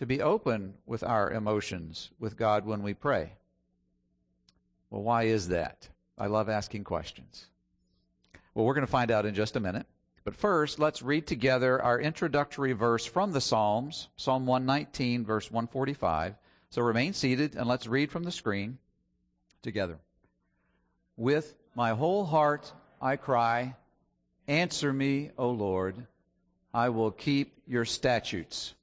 to be open with our emotions with God when we pray. Well, why is that? I love asking questions. Well, we're going to find out in just a minute. But first, let's read together our introductory verse from the Psalms, Psalm 119, verse 145. So remain seated and let's read from the screen together. With my whole heart I cry, Answer me, O Lord. I will keep your statutes.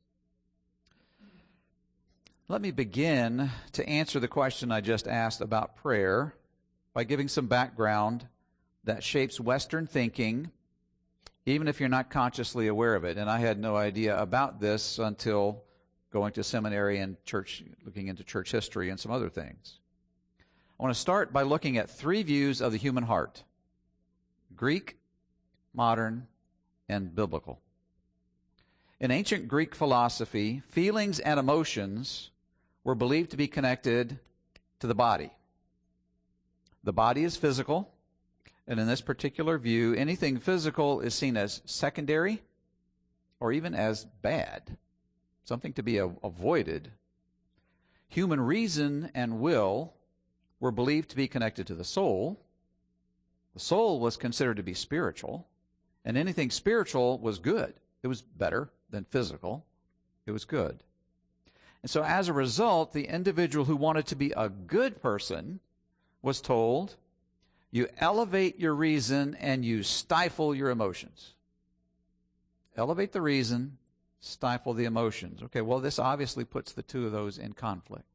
Let me begin to answer the question I just asked about prayer by giving some background that shapes Western thinking, even if you're not consciously aware of it. And I had no idea about this until going to seminary and church, looking into church history and some other things. I want to start by looking at three views of the human heart Greek, modern, and biblical. In ancient Greek philosophy, feelings and emotions were believed to be connected to the body. The body is physical, and in this particular view, anything physical is seen as secondary or even as bad, something to be avoided. Human reason and will were believed to be connected to the soul. The soul was considered to be spiritual, and anything spiritual was good. It was better than physical. It was good. And so as a result, the individual who wanted to be a good person was told, you elevate your reason and you stifle your emotions. Elevate the reason, stifle the emotions. Okay, well, this obviously puts the two of those in conflict.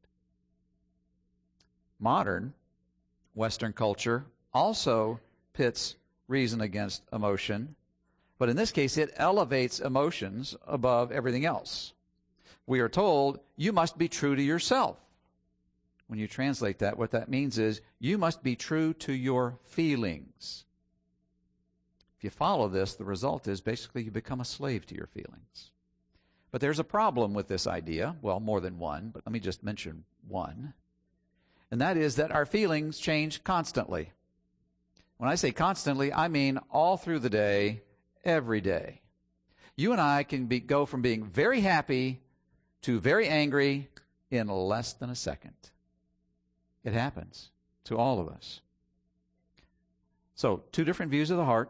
Modern Western culture also pits reason against emotion but in this case, it elevates emotions above everything else. We are told, you must be true to yourself. When you translate that, what that means is, you must be true to your feelings. If you follow this, the result is basically you become a slave to your feelings. But there's a problem with this idea. Well, more than one, but let me just mention one. And that is that our feelings change constantly. When I say constantly, I mean all through the day, every day. You and I can be, go from being very happy to very angry in less than a second. It happens to all of us. So, two different views of the heart.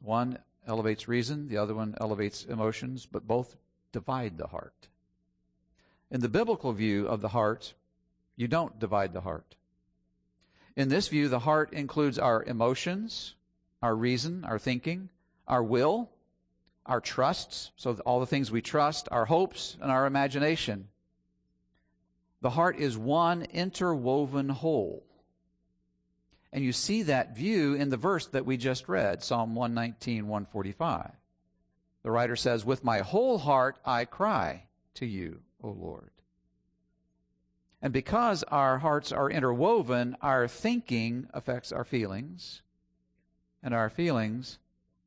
One elevates reason, the other one elevates emotions, but both divide the heart. In the biblical view of the heart, you don't divide the heart. In this view, the heart includes our emotions, our reason, our thinking, our will, our trusts, so all the things we trust, our hopes, and our imagination. The heart is one interwoven whole. And you see that view in the verse that we just read, Psalm 119, 145. The writer says, With my whole heart I cry to you, O Lord. And because our hearts are interwoven, our thinking affects our feelings, and our feelings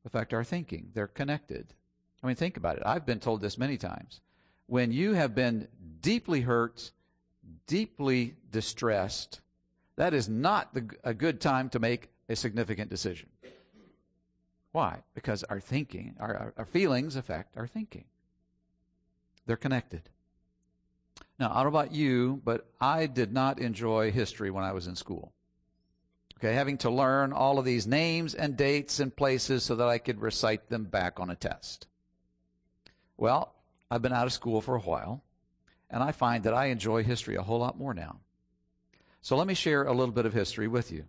affect our thinking. They're connected. I mean, think about it. I've been told this many times. When you have been deeply hurt, deeply distressed, that is not the, a good time to make a significant decision. Why? Because our thinking, our, our, feelings affect our thinking. They're connected. Now, I don't know about you, but I did not enjoy history when I was in school. Okay, having to learn all of these names and dates and places so that I could recite them back on a test. Well, I've been out of school for a while, and I find that I enjoy history a whole lot more now. So let me share a little bit of history with you.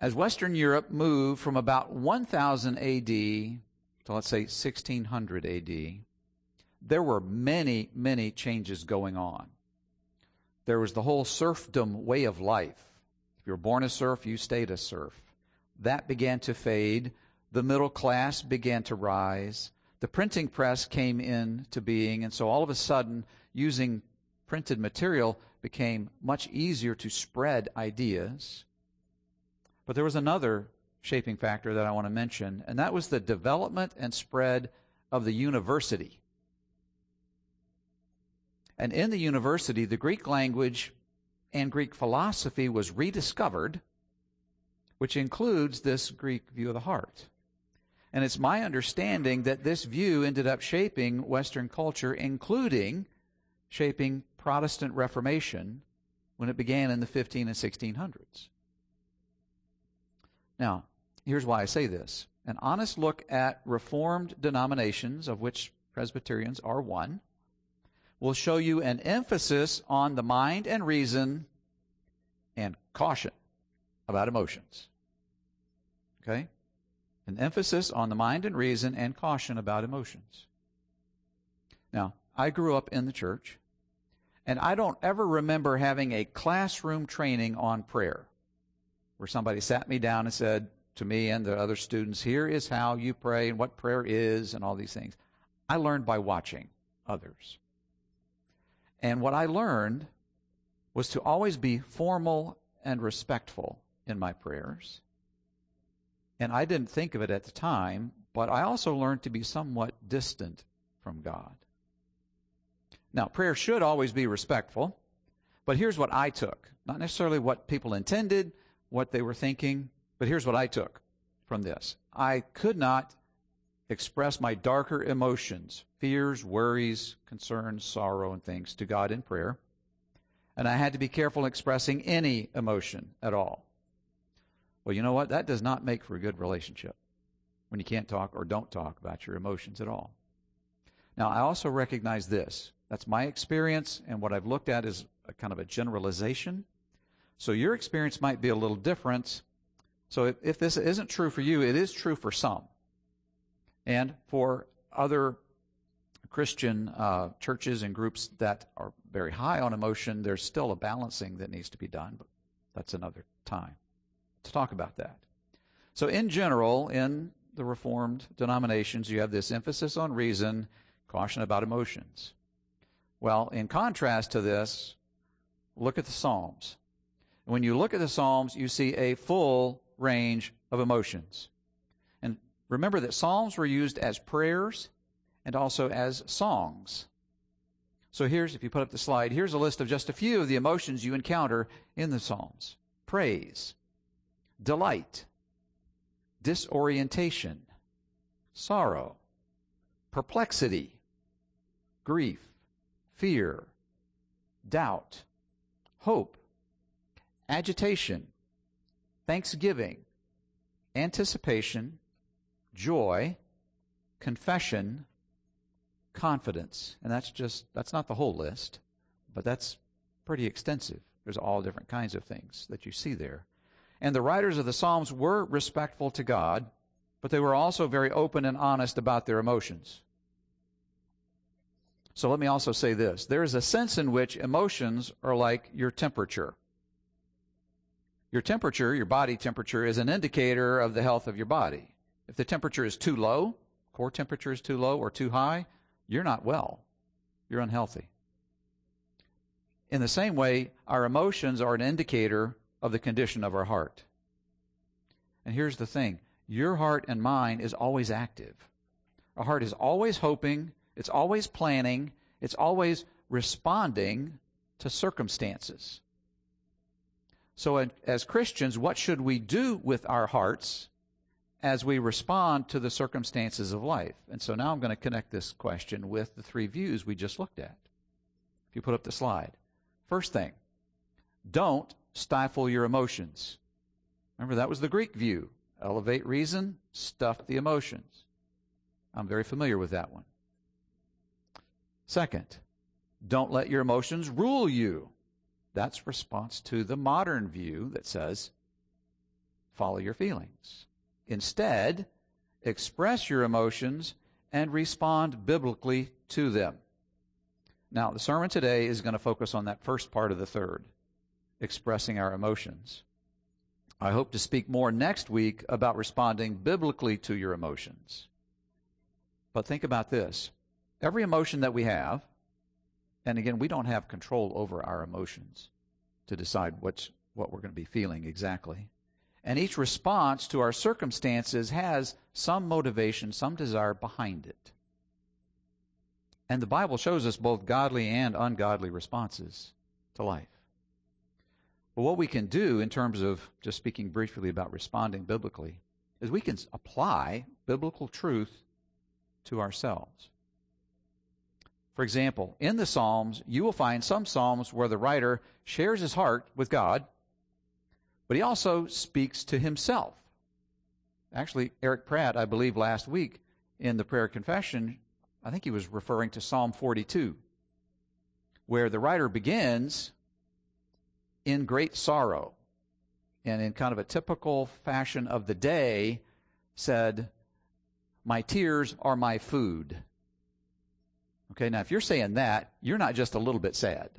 As Western Europe moved from about 1000 AD to let's say 1600 AD, there were many, many changes going on. There was the whole serfdom way of life if you were born a serf, you stayed a serf. That began to fade. The middle class began to rise. The printing press came into being, and so all of a sudden, using printed material became much easier to spread ideas. But there was another shaping factor that I want to mention, and that was the development and spread of the university. And in the university, the Greek language and Greek philosophy was rediscovered, which includes this Greek view of the heart. And it's my understanding that this view ended up shaping Western culture, including shaping Protestant Reformation when it began in the 15 and 1600s. Now, here's why I say this. An honest look at Reformed denominations, of which Presbyterians are one, will show you an emphasis on the mind and reason and caution about emotions. Okay? An emphasis on the mind and reason and caution about emotions. Now, I grew up in the church, and I don't ever remember having a classroom training on prayer where somebody sat me down and said to me and the other students, Here is how you pray and what prayer is and all these things. I learned by watching others. And what I learned was to always be formal and respectful in my prayers. And I didn't think of it at the time, but I also learned to be somewhat distant from God. Now, prayer should always be respectful, but here's what I took. Not necessarily what people intended, what they were thinking, but here's what I took from this. I could not express my darker emotions, fears, worries, concerns, sorrow, and things to God in prayer. And I had to be careful in expressing any emotion at all. Well, you know what? That does not make for a good relationship when you can't talk or don't talk about your emotions at all. Now, I also recognize this. That's my experience, and what I've looked at is a kind of a generalization. So your experience might be a little different. So if, if this isn't true for you, it is true for some. And for other Christian uh, churches and groups that are very high on emotion, there's still a balancing that needs to be done, but that's another time to talk about that. So, in general, in the Reformed denominations, you have this emphasis on reason, caution about emotions. Well, in contrast to this, look at the Psalms. When you look at the Psalms, you see a full range of emotions. Remember that Psalms were used as prayers and also as songs. So here's, if you put up the slide, here's a list of just a few of the emotions you encounter in the Psalms praise, delight, disorientation, sorrow, perplexity, grief, fear, doubt, hope, agitation, thanksgiving, anticipation, joy, confession, confidence. And that's just, that's not the whole list, but that's pretty extensive. There's all different kinds of things that you see there. And the writers of the Psalms were respectful to God, but they were also very open and honest about their emotions. So let me also say this there is a sense in which emotions are like your temperature. Your temperature, your body temperature, is an indicator of the health of your body. If the temperature is too low, core temperature is too low or too high, you're not well. You're unhealthy. In the same way, our emotions are an indicator of the condition of our heart. And here's the thing your heart and mine is always active. Our heart is always hoping, it's always planning, it's always responding to circumstances. So, as Christians, what should we do with our hearts as we respond to the circumstances of life. And so now I'm going to connect this question with the three views we just looked at. If you put up the slide. First thing, don't stifle your emotions. Remember, that was the Greek view. Elevate reason, stuff the emotions. I'm very familiar with that one. Second, don't let your emotions rule you. That's response to the modern view that says follow your feelings. Instead, express your emotions and respond biblically to them. Now, the sermon today is going to focus on that first part of the third, expressing our emotions. I hope to speak more next week about responding biblically to your emotions. But think about this every emotion that we have, and again, we don't have control over our emotions to decide what's, what we're going to be feeling exactly. And each response to our circumstances has some motivation, some desire behind it. And the Bible shows us both godly and ungodly responses to life. But what we can do in terms of just speaking briefly about responding biblically is we can apply biblical truth to ourselves. For example, in the Psalms, you will find some Psalms where the writer shares his heart with God, but he also speaks to himself. Actually, Eric Pratt, I believe last week in the prayer confession, I think he was referring to Psalm 42, where the writer begins in great sorrow and in kind of a typical fashion of the day said, My tears are my food. Okay, now if you're saying that, you're not just a little bit sad.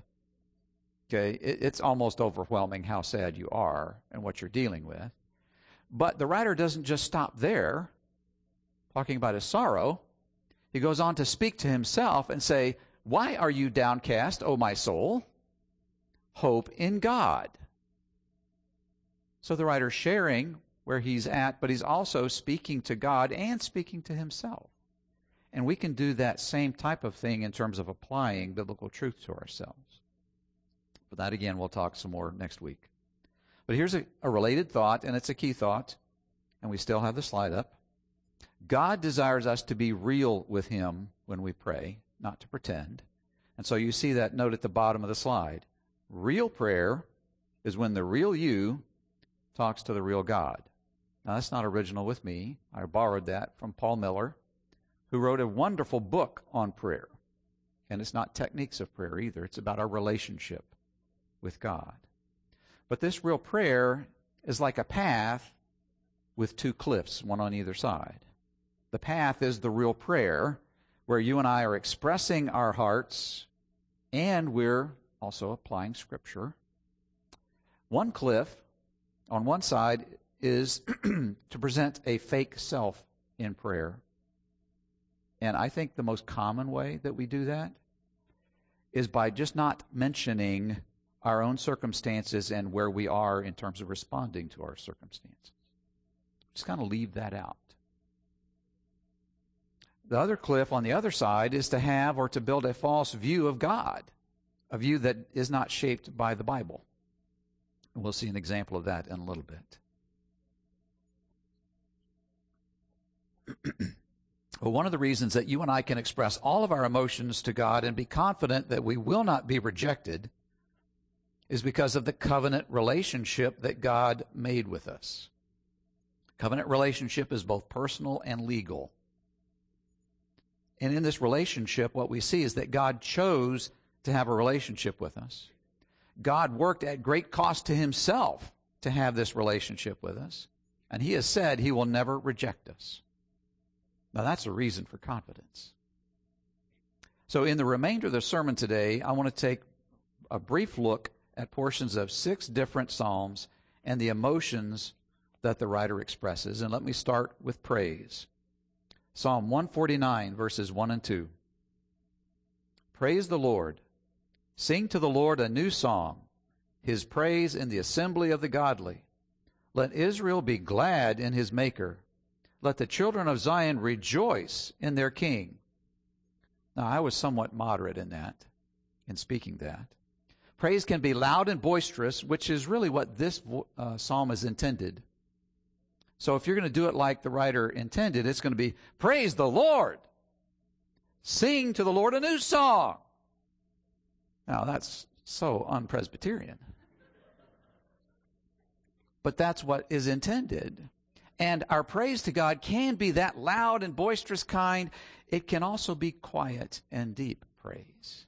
Okay, it, it's almost overwhelming how sad you are and what you're dealing with. But the writer doesn't just stop there, talking about his sorrow. He goes on to speak to himself and say, Why are you downcast, O my soul? Hope in God. So the writer's sharing where he's at, but he's also speaking to God and speaking to himself. And we can do that same type of thing in terms of applying biblical truth to ourselves. But that again, we'll talk some more next week. But here's a, a related thought, and it's a key thought, and we still have the slide up. God desires us to be real with Him when we pray, not to pretend. And so you see that note at the bottom of the slide. Real prayer is when the real you talks to the real God. Now, that's not original with me. I borrowed that from Paul Miller, who wrote a wonderful book on prayer. And it's not techniques of prayer either, it's about our relationship with God. But this real prayer is like a path with two cliffs, one on either side. The path is the real prayer, where you and I are expressing our hearts and we're also applying Scripture. One cliff on one side is to present a fake self in prayer. And I think the most common way that we do that is by just not mentioning our own circumstances and where we are in terms of responding to our circumstances. Just kind of leave that out. The other cliff on the other side is to have or to build a false view of God, a view that is not shaped by the Bible. We'll see an example of that in a little bit. well, one of the reasons that you and I can express all of our emotions to God and be confident that we will not be rejected is because of the covenant relationship that God made with us. Covenant relationship is both personal and legal. And in this relationship, what we see is that God chose to have a relationship with us. God worked at great cost to himself to have this relationship with us. And he has said he will never reject us. Now, that's a reason for confidence. So, in the remainder of the sermon today, I want to take a brief look at portions of six different Psalms and the emotions that the writer expresses. And let me start with praise. Psalm 149, verses 1 and 2. Praise the Lord. Sing to the Lord a new song, his praise in the assembly of the godly. Let Israel be glad in his Maker. Let the children of Zion rejoice in their King. Now, I was somewhat moderate in that, in speaking that. Praise can be loud and boisterous, which is really what this uh, psalm is intended. So if you're going to do it like the writer intended, it's going to be praise the Lord. Sing to the Lord a new song. Now that's so unpresbyterian. But that's what is intended. And our praise to God can be that loud and boisterous kind. It can also be quiet and deep praise.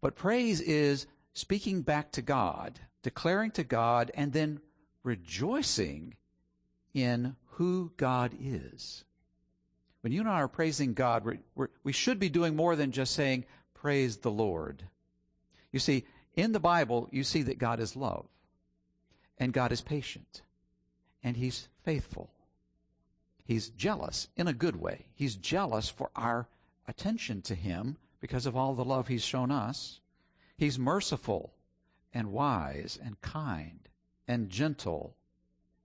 But praise is speaking back to God, declaring to God, and then rejoicing in who God is. When you and I are praising God, we're, we're, we should be doing more than just saying, Praise the Lord. You see, in the Bible, you see that God is love, and God is patient, and He's faithful. He's jealous in a good way. He's jealous for our attention to Him because of all the love He's shown us. He's merciful and wise and kind and gentle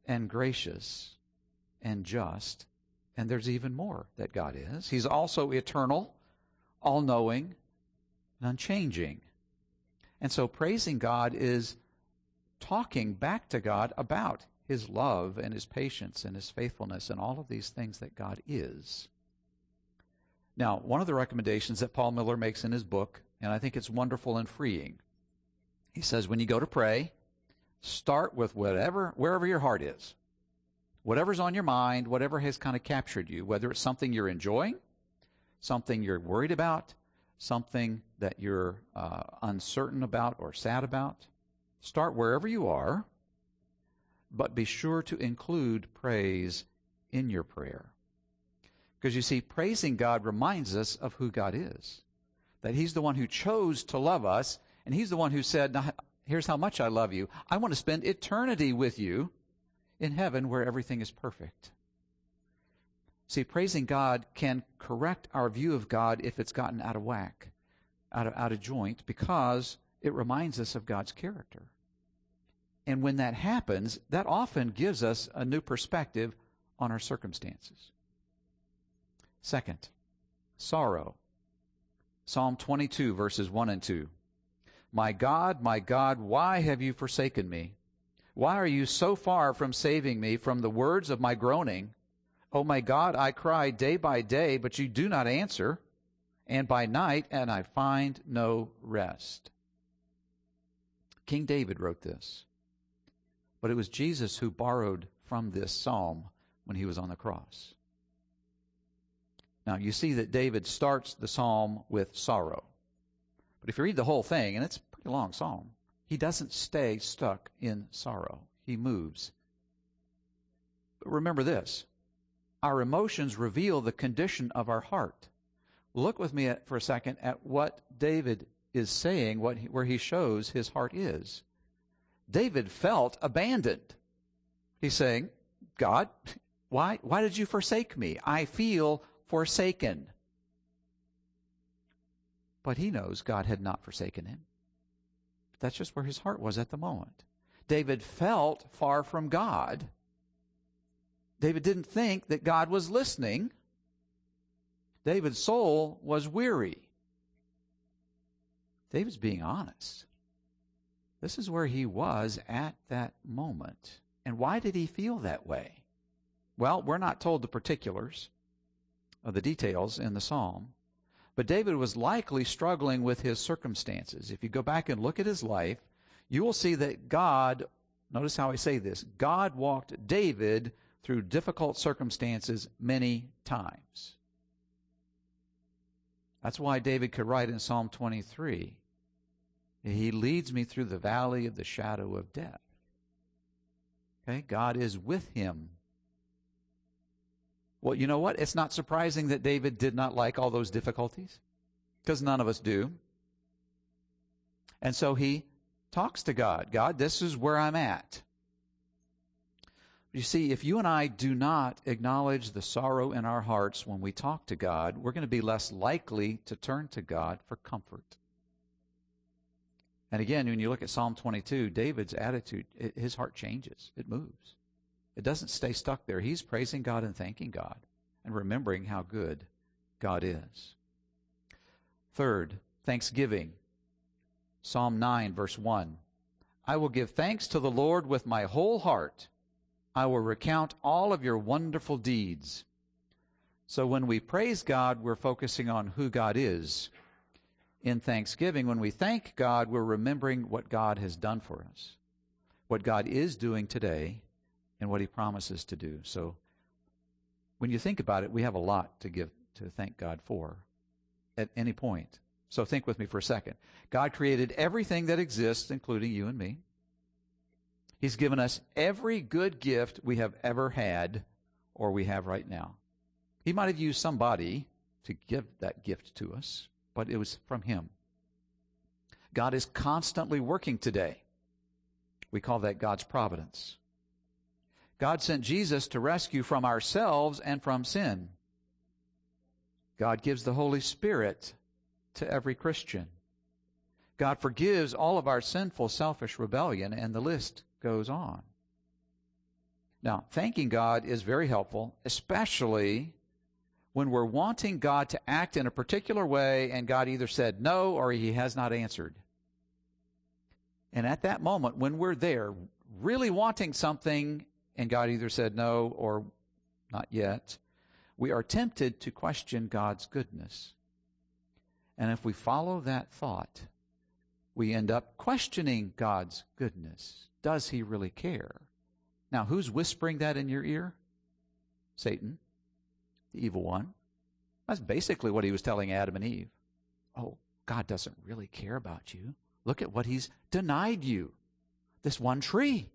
and gracious and just. And there's even more that God is. He's also eternal, all knowing, and unchanging. And so praising God is talking back to God about his love and his patience and his faithfulness and all of these things that God is. Now, one of the recommendations that Paul Miller makes in his book, and I think it's wonderful and freeing, he says when you go to pray, start with whatever, wherever your heart is. Whatever's on your mind, whatever has kind of captured you, whether it's something you're enjoying, something you're worried about, something that you're uh, uncertain about or sad about, start wherever you are, but be sure to include praise in your prayer. Because you see, praising God reminds us of who God is. That He's the one who chose to love us, and He's the one who said, Here's how much I love you. I want to spend eternity with you in heaven where everything is perfect. See, praising God can correct our view of God if it's gotten out of whack, out of, out of joint, because it reminds us of God's character. And when that happens, that often gives us a new perspective on our circumstances. Second, sorrow. Psalm 22, verses 1 and 2. My God, my God, why have you forsaken me? Why are you so far from saving me from the words of my groaning? Oh my God, I cry day by day, but you do not answer, and by night, and I find no rest. King David wrote this, but it was Jesus who borrowed from this psalm when he was on the cross. Now, you see that David starts the psalm with sorrow. But if you read the whole thing, and it's a pretty long psalm, he doesn't stay stuck in sorrow. He moves. But remember this our emotions reveal the condition of our heart. Look with me at, for a second at what David is saying, what he, where he shows his heart is. David felt abandoned. He's saying, God, why, why did you forsake me? I feel forsaken. But he knows God had not forsaken him. That's just where his heart was at the moment. David felt far from God. David didn't think that God was listening. David's soul was weary. David's being honest. This is where he was at that moment. And why did he feel that way? Well, we're not told the particulars of the details in the psalm. But David was likely struggling with his circumstances. If you go back and look at his life, you will see that God, notice how I say this, God walked David through difficult circumstances many times. That's why David could write in Psalm 23 He leads me through the valley of the shadow of death. Okay, God is with him well, you know what? It's not surprising that David did not like all those difficulties because none of us do. And so he talks to God God, this is where I'm at. You see, if you and I do not acknowledge the sorrow in our hearts when we talk to God, we're going to be less likely to turn to God for comfort. And again, when you look at Psalm 22, David's attitude, his heart changes, it moves. It doesn't stay stuck there. He's praising God and thanking God and remembering how good God is. Third, thanksgiving. Psalm 9, verse 1. I will give thanks to the Lord with my whole heart. I will recount all of your wonderful deeds. So when we praise God, we're focusing on who God is. In thanksgiving, when we thank God, we're remembering what God has done for us, what God is doing today, and what he promises to do. So when you think about it, we have a lot to give to thank God for at any point. So think with me for a second. God created everything that exists, including you and me. He's given us every good gift we have ever had or we have right now. He might have used somebody to give that gift to us, but it was from Him. God is constantly working today. We call that God's providence. God sent Jesus to rescue from ourselves and from sin. God gives the Holy Spirit to every Christian. God forgives all of our sinful, selfish rebellion, and the list goes on. Now, thanking God is very helpful, especially when we're wanting God to act in a particular way and God either said no or he has not answered. And at that moment, when we're there, really wanting something and God either said no or not yet, we are tempted to question God's goodness. And if we follow that thought, we end up questioning God's goodness. Does he really care? Now, who's whispering that in your ear? Satan, the evil one. That's basically what he was telling Adam and Eve. Oh, God doesn't really care about you. Look at what he's denied you this one tree.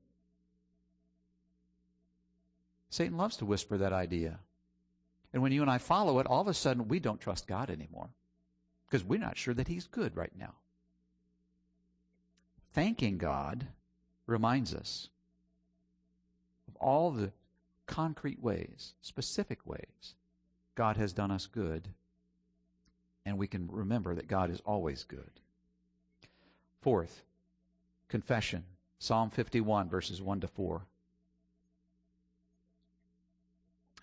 Satan loves to whisper that idea. And when you and I follow it, all of a sudden we don't trust God anymore because we're not sure that he's good right now. Thanking God reminds us of all the concrete ways, specific ways, God has done us good, and we can remember that God is always good. Fourth, confession. Psalm 51, verses 1 to 4.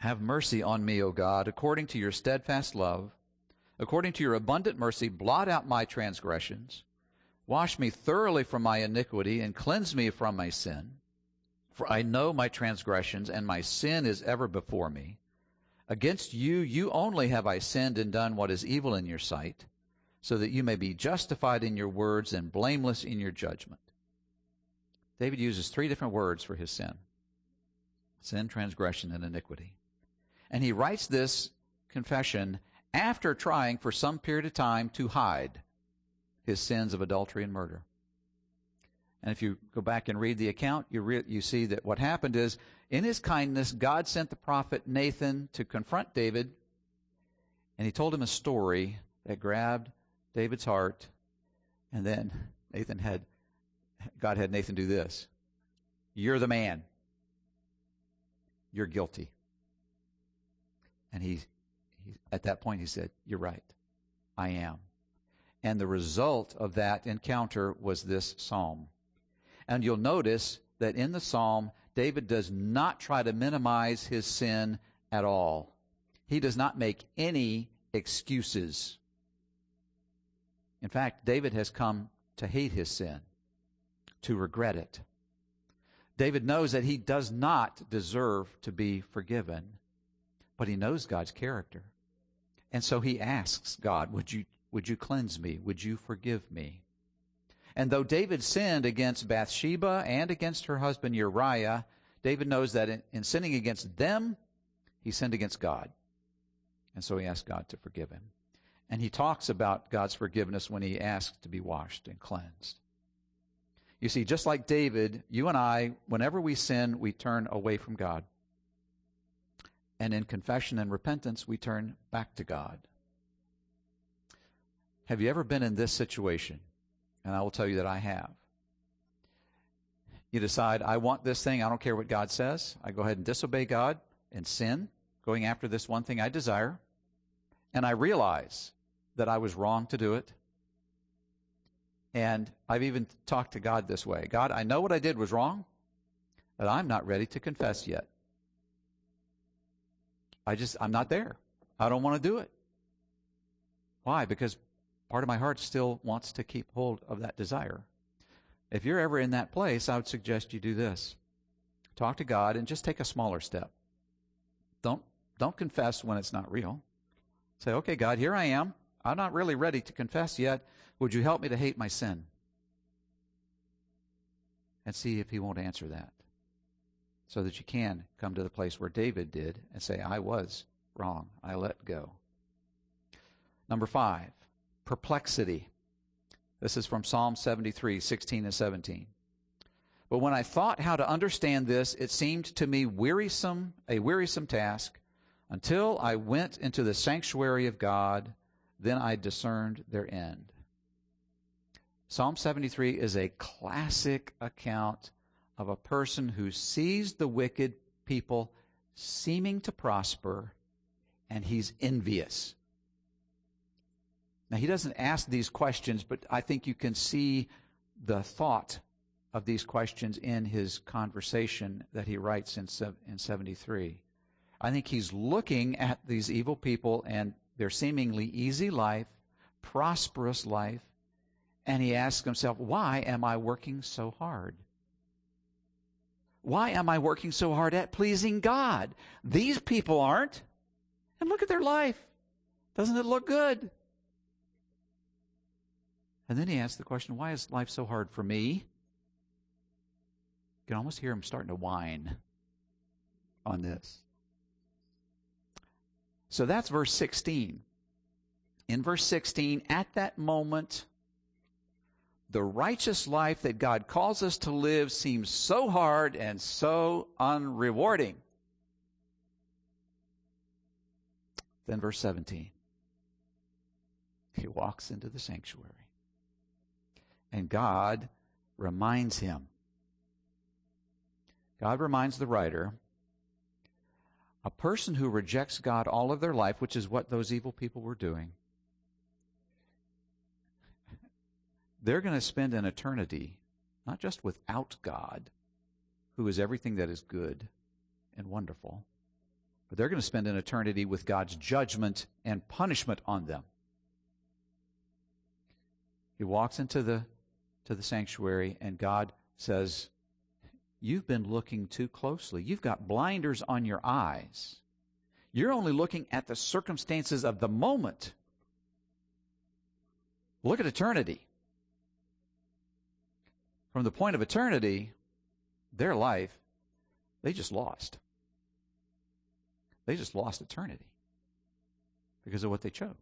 Have mercy on me, O God, according to your steadfast love. According to your abundant mercy, blot out my transgressions. Wash me thoroughly from my iniquity and cleanse me from my sin. For I know my transgressions, and my sin is ever before me. Against you, you only have I sinned and done what is evil in your sight, so that you may be justified in your words and blameless in your judgment. David uses three different words for his sin sin, transgression, and iniquity. And he writes this confession after trying for some period of time to hide his sins of adultery and murder. And if you go back and read the account, you, re- you see that what happened is, in his kindness, God sent the prophet Nathan to confront David, and he told him a story that grabbed David's heart, and then Nathan had, God had Nathan do this. You're the man. You're guilty. And he, he, at that point, he said, You're right. I am. And the result of that encounter was this psalm. And you'll notice that in the psalm, David does not try to minimize his sin at all. He does not make any excuses. In fact, David has come to hate his sin, to regret it. David knows that he does not deserve to be forgiven but he knows God's character. And so he asks God, would you, would you cleanse me? Would you forgive me? And though David sinned against Bathsheba and against her husband Uriah, David knows that in, in sinning against them, he sinned against God. And so he asked God to forgive him. And he talks about God's forgiveness when he asks to be washed and cleansed. You see, just like David, you and I, whenever we sin, we turn away from God. And in confession and repentance, we turn back to God. Have you ever been in this situation? And I will tell you that I have. You decide, I want this thing, I don't care what God says. I go ahead and disobey God and sin, going after this one thing I desire. And I realize that I was wrong to do it. And I've even talked to God this way God, I know what I did was wrong, but I'm not ready to confess yet. I just, I'm not there. I don't want to do it. Why? Because part of my heart still wants to keep hold of that desire. If you're ever in that place, I would suggest you do this. Talk to God and just take a smaller step. Don't, don't confess when it's not real. Say, okay, God, here I am. I'm not really ready to confess yet. Would you help me to hate my sin? And see if he won't answer that so that you can come to the place where David did and say, I was wrong. I let go. Number five, perplexity. This is from Psalm 73, 16 and 17. But when I thought how to understand this, it seemed to me wearisome, a wearisome task, until I went into the sanctuary of God, then I discerned their end. Psalm 73 is a classic account of a person who sees the wicked people seeming to prosper and he's envious. Now, he doesn't ask these questions, but I think you can see the thought of these questions in his conversation that he writes in, in 73. I think he's looking at these evil people and their seemingly easy life, prosperous life, and he asks himself, why am I working so hard? Why am I working so hard at pleasing God? These people aren't. And look at their life. Doesn't it look good? And then he asks the question, why is life so hard for me? You can almost hear him starting to whine on this. So that's verse 16. In verse 16, at that moment, the righteous life that God calls us to live seems so hard and so unrewarding. Then, verse 17, he walks into the sanctuary. And God reminds him. God reminds the writer a person who rejects God all of their life, which is what those evil people were doing, they're going to spend an eternity not just without God, who is everything that is good and wonderful, but they're going to spend an eternity with God's judgment and punishment on them. He walks into the to the sanctuary and God says, You've been looking too closely. You've got blinders on your eyes. You're only looking at the circumstances of the moment. Look at eternity. From the point of eternity, their life, they just lost. They just lost eternity because of what they chose.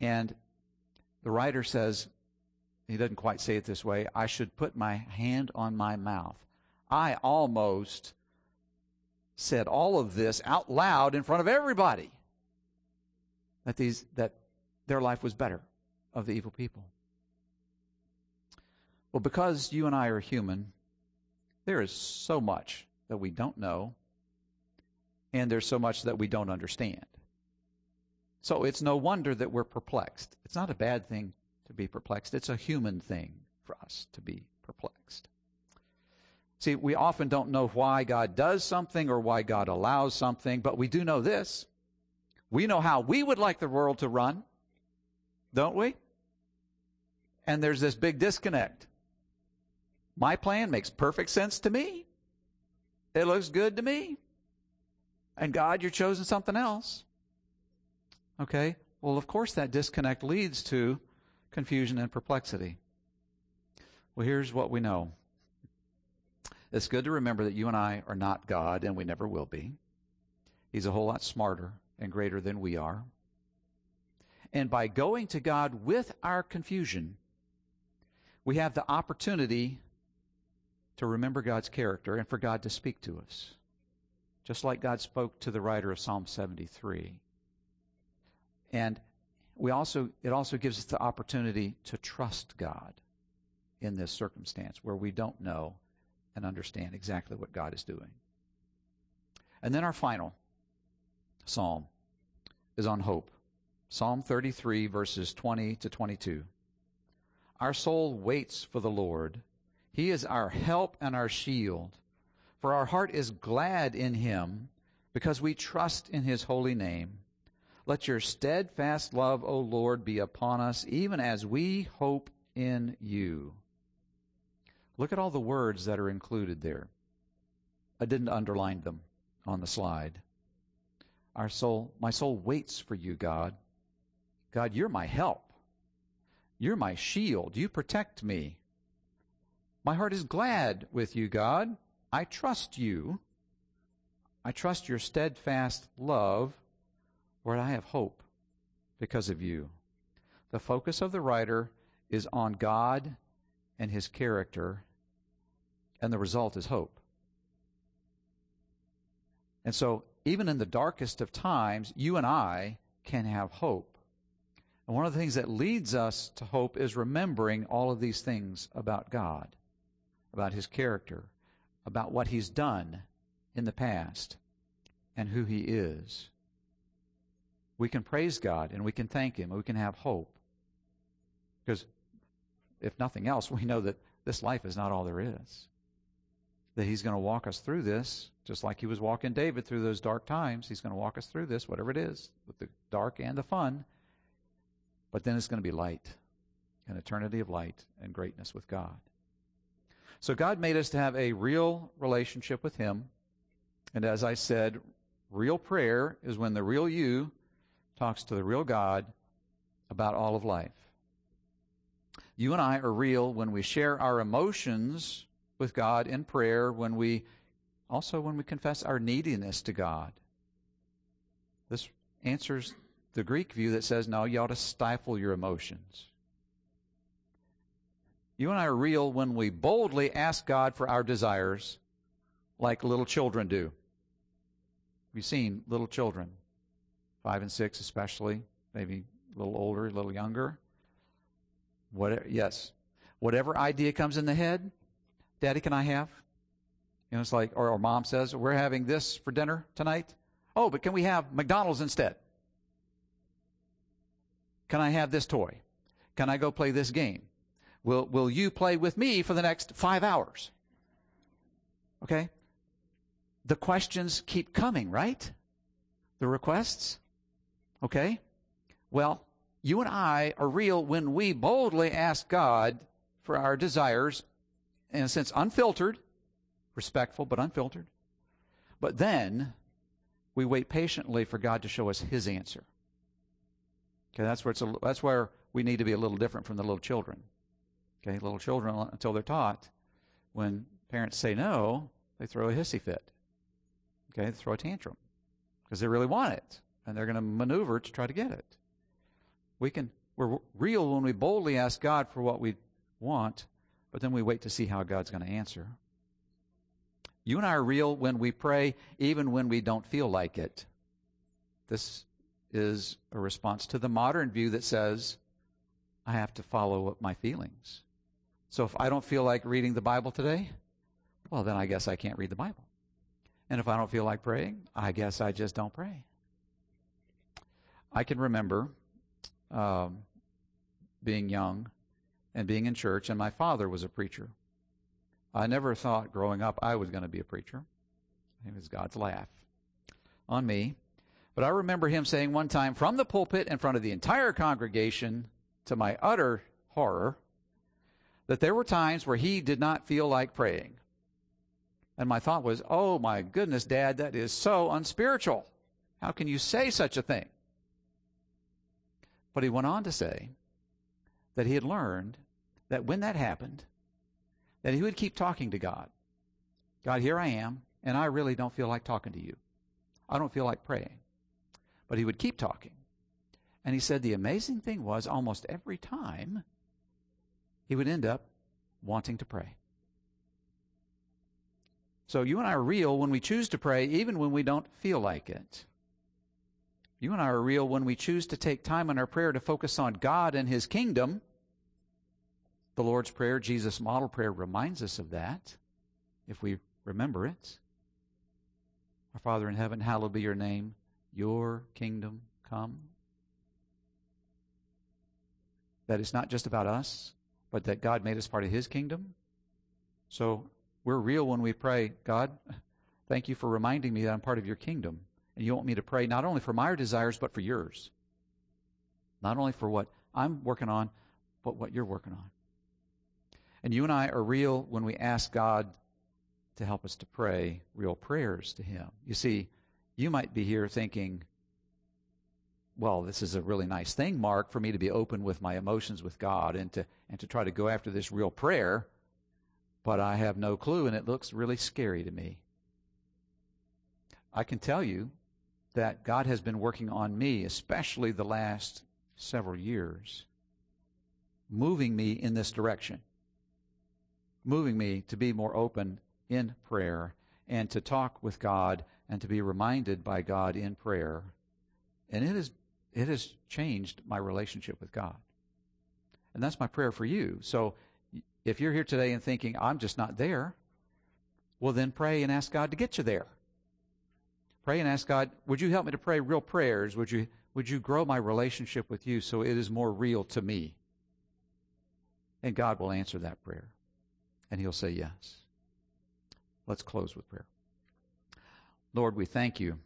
And the writer says, he doesn't quite say it this way, I should put my hand on my mouth. I almost said all of this out loud in front of everybody. That these that their life was better of the evil people. Well, because you and I are human, there is so much that we don't know, and there's so much that we don't understand. So it's no wonder that we're perplexed. It's not a bad thing to be perplexed. It's a human thing for us to be perplexed. See, we often don't know why God does something or why God allows something, but we do know this. We know how we would like the world to run, don't we? And there's this big disconnect. My plan makes perfect sense to me. It looks good to me. And God, you're choosing something else. Okay? Well, of course, that disconnect leads to confusion, and perplexity. Well, here's what we know it's good to remember that you and I are not God, and we never will be. He's a whole lot smarter and greater than we are. And by going to God with our confusion, we have the opportunity to remember God's character and for God to speak to us. Just like God spoke to the writer of Psalm 73. And we also it also gives us the opportunity to trust God in this circumstance where we don't know and understand exactly what God is doing. And then our final psalm is on hope. Psalm 33 verses 20 to 22. Our soul waits for the Lord. He is our help and our shield. For our heart is glad in him because we trust in his holy name. Let your steadfast love, O Lord, be upon us, even as we hope in you. Look at all the words that are included there. I didn't underline them on the slide. Our soul, my soul waits for you, God. God, you're my help. You're my shield. You protect me. My heart is glad with you, God. I trust you. I trust your steadfast love Lord, I have hope because of you. The focus of the writer is on God and his character, and the result is hope. And so, even in the darkest of times, you and I can have hope. And one of the things that leads us to hope is remembering all of these things about God, about his character, about what he's done in the past, and who he is we can praise God and we can thank Him and we can have hope. Because if nothing else, we know that this life is not all there is. That He's going to walk us through this, just like He was walking David through those dark times. He's going to walk us through this, whatever it is, with the dark and the fun. But then it's going to be light, an eternity of light and greatness with God. So God made us to have a real relationship with Him. And as I said, real prayer is when the real you talks to the real God about all of life. You and I are real when we share our emotions with God in prayer, when we also when we confess our neediness to God. This answers the Greek view that says, no, you ought to stifle your emotions. You and I are real when we boldly ask God for our desires, like little children do. We've seen little children, five and six especially, maybe a little older, a little younger. What, yes. Whatever idea comes in the head, Daddy, can I have? You know, it's like, or, or mom says, we're having this for dinner tonight. Oh, but can we have McDonald's instead? Can I have this toy? Can I go play this game? Will, will you play with me for the next five hours? Okay? The questions keep coming, right? The requests? Okay? Well, you and I are real when we boldly ask God for our desires, in a sense, unfiltered, respectful but unfiltered. But then we wait patiently for God to show us His answer. Okay, that's where it's a, that's where we need to be a little different from the little children. Okay, little children until they're taught, when parents say no, they throw a hissy fit. Okay, they throw a tantrum because they really want it and they're going to maneuver to try to get it. We can we're real when we boldly ask God for what we want, but then we wait to see how God's going to answer. You and I are real when we pray even when we don't feel like it. This is a response to the modern view that says I have to follow up my feelings. So if I don't feel like reading the Bible today, well, then I guess I can't read the Bible. And if I don't feel like praying, I guess I just don't pray. I can remember um, being young and being in church, and my father was a preacher. I never thought growing up I was going to be a preacher. It was God's laugh on me. But I remember him saying one time from the pulpit in front of the entire congregation, to my utter horror, that there were times where he did not feel like praying. And my thought was, oh my goodness, Dad, that is so unspiritual. How can you say such a thing? But he went on to say that he had learned that when that happened, that he would keep talking to God. God, here I am, and I really don't feel like talking to you. I don't feel like praying. But he would keep talking. And he said the amazing thing was almost every time he would end up wanting to pray. So you and I are real when we choose to pray, even when we don't feel like it. You and I are real when we choose to take time in our prayer to focus on God and His kingdom. The Lord's Prayer, Jesus' model prayer, reminds us of that if we remember it. Our Father in heaven, hallowed be your name. Your kingdom come. That is not just about us, but that God made us part of His kingdom. So we're real when we pray, God, thank you for reminding me that I'm part of your kingdom. And you want me to pray not only for my desires, but for yours. Not only for what I'm working on, but what you're working on. And you and I are real when we ask God to help us to pray real prayers to Him. You see, you might be here thinking, well, this is a really nice thing, Mark, for me to be open with my emotions with God and to, and to try to go after this real prayer, but I have no clue and it looks really scary to me. I can tell you that God has been working on me, especially the last several years, moving me in this direction, moving me to be more open in prayer and to talk with God and to be reminded by God in prayer. And it has, it has changed my relationship with God. And that's my prayer for you. So if you're here today and thinking, I'm just not there, well, then pray and ask God to get you there. Pray and ask God, would you help me to pray real prayers? Would you, would you grow my relationship with you so it is more real to me? And God will answer that prayer. And He'll say yes. Let's close with prayer. Lord, we thank you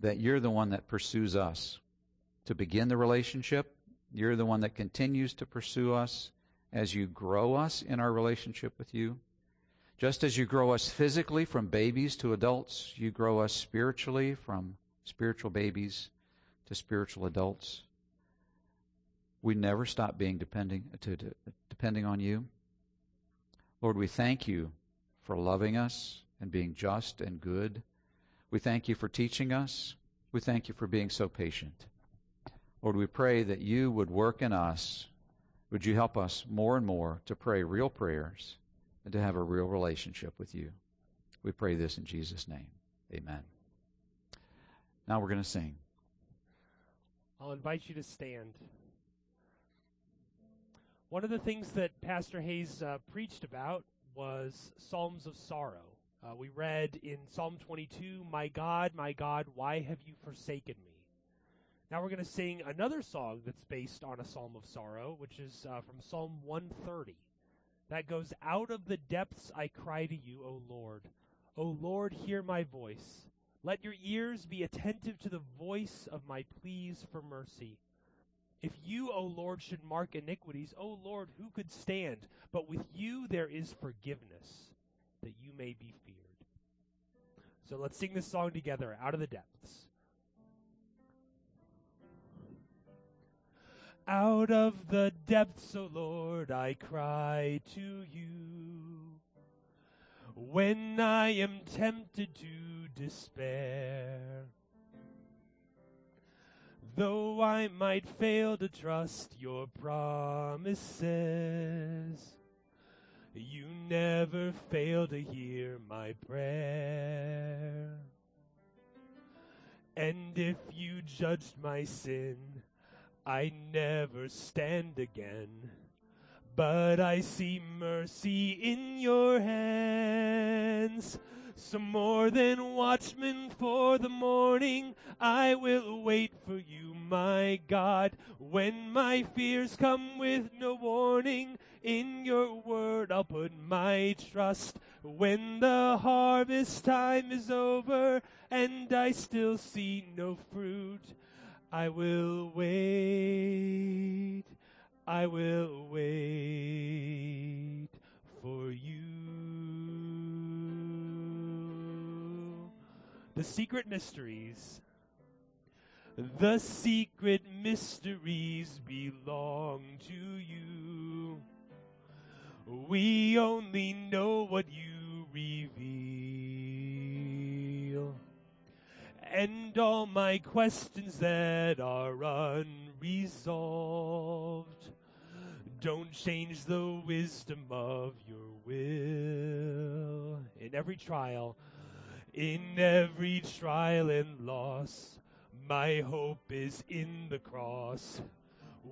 that you're the one that pursues us to begin the relationship. You're the one that continues to pursue us as you grow us in our relationship with you. Just as you grow us physically from babies to adults, you grow us spiritually from spiritual babies to spiritual adults. We never stop being depending, to, to, depending on you. Lord, we thank you for loving us and being just and good. We thank you for teaching us. We thank you for being so patient. Lord, we pray that you would work in us. Would you help us more and more to pray real prayers and to have a real relationship with you? We pray this in Jesus' name. Amen. Now we're going to sing. I'll invite you to stand. One of the things that Pastor Hayes uh, preached about was Psalms of Sorrow. Uh, we read in Psalm 22, My God, my God, why have you forsaken me? Now we're going to sing another song that's based on a psalm of sorrow, which is uh, from Psalm 130. That goes, Out of the depths I cry to you, O Lord. O Lord, hear my voice. Let your ears be attentive to the voice of my pleas for mercy. If you, O Lord, should mark iniquities, O Lord, who could stand? But with you there is forgiveness, that you may be feared. So let's sing this song together, Out of the Depths. Out of the depths, O Lord, I cry to you. When I am tempted to despair, though I might fail to trust your promises, you never fail to hear my prayer. And if you judged my sin, I never stand again. But I see mercy in your hands. Some more than watchmen for the morning, I will wait for you, my God. When my fears come with no warning, in your word I'll put my trust. When the harvest time is over and I still see no fruit, I will wait, I will wait for you. The secret mysteries. The secret mysteries belong to you. We only know what you reveal and all my questions that are unresolved. Don't change the wisdom of your will. In every trial, in every trial and loss, my hope is in the cross,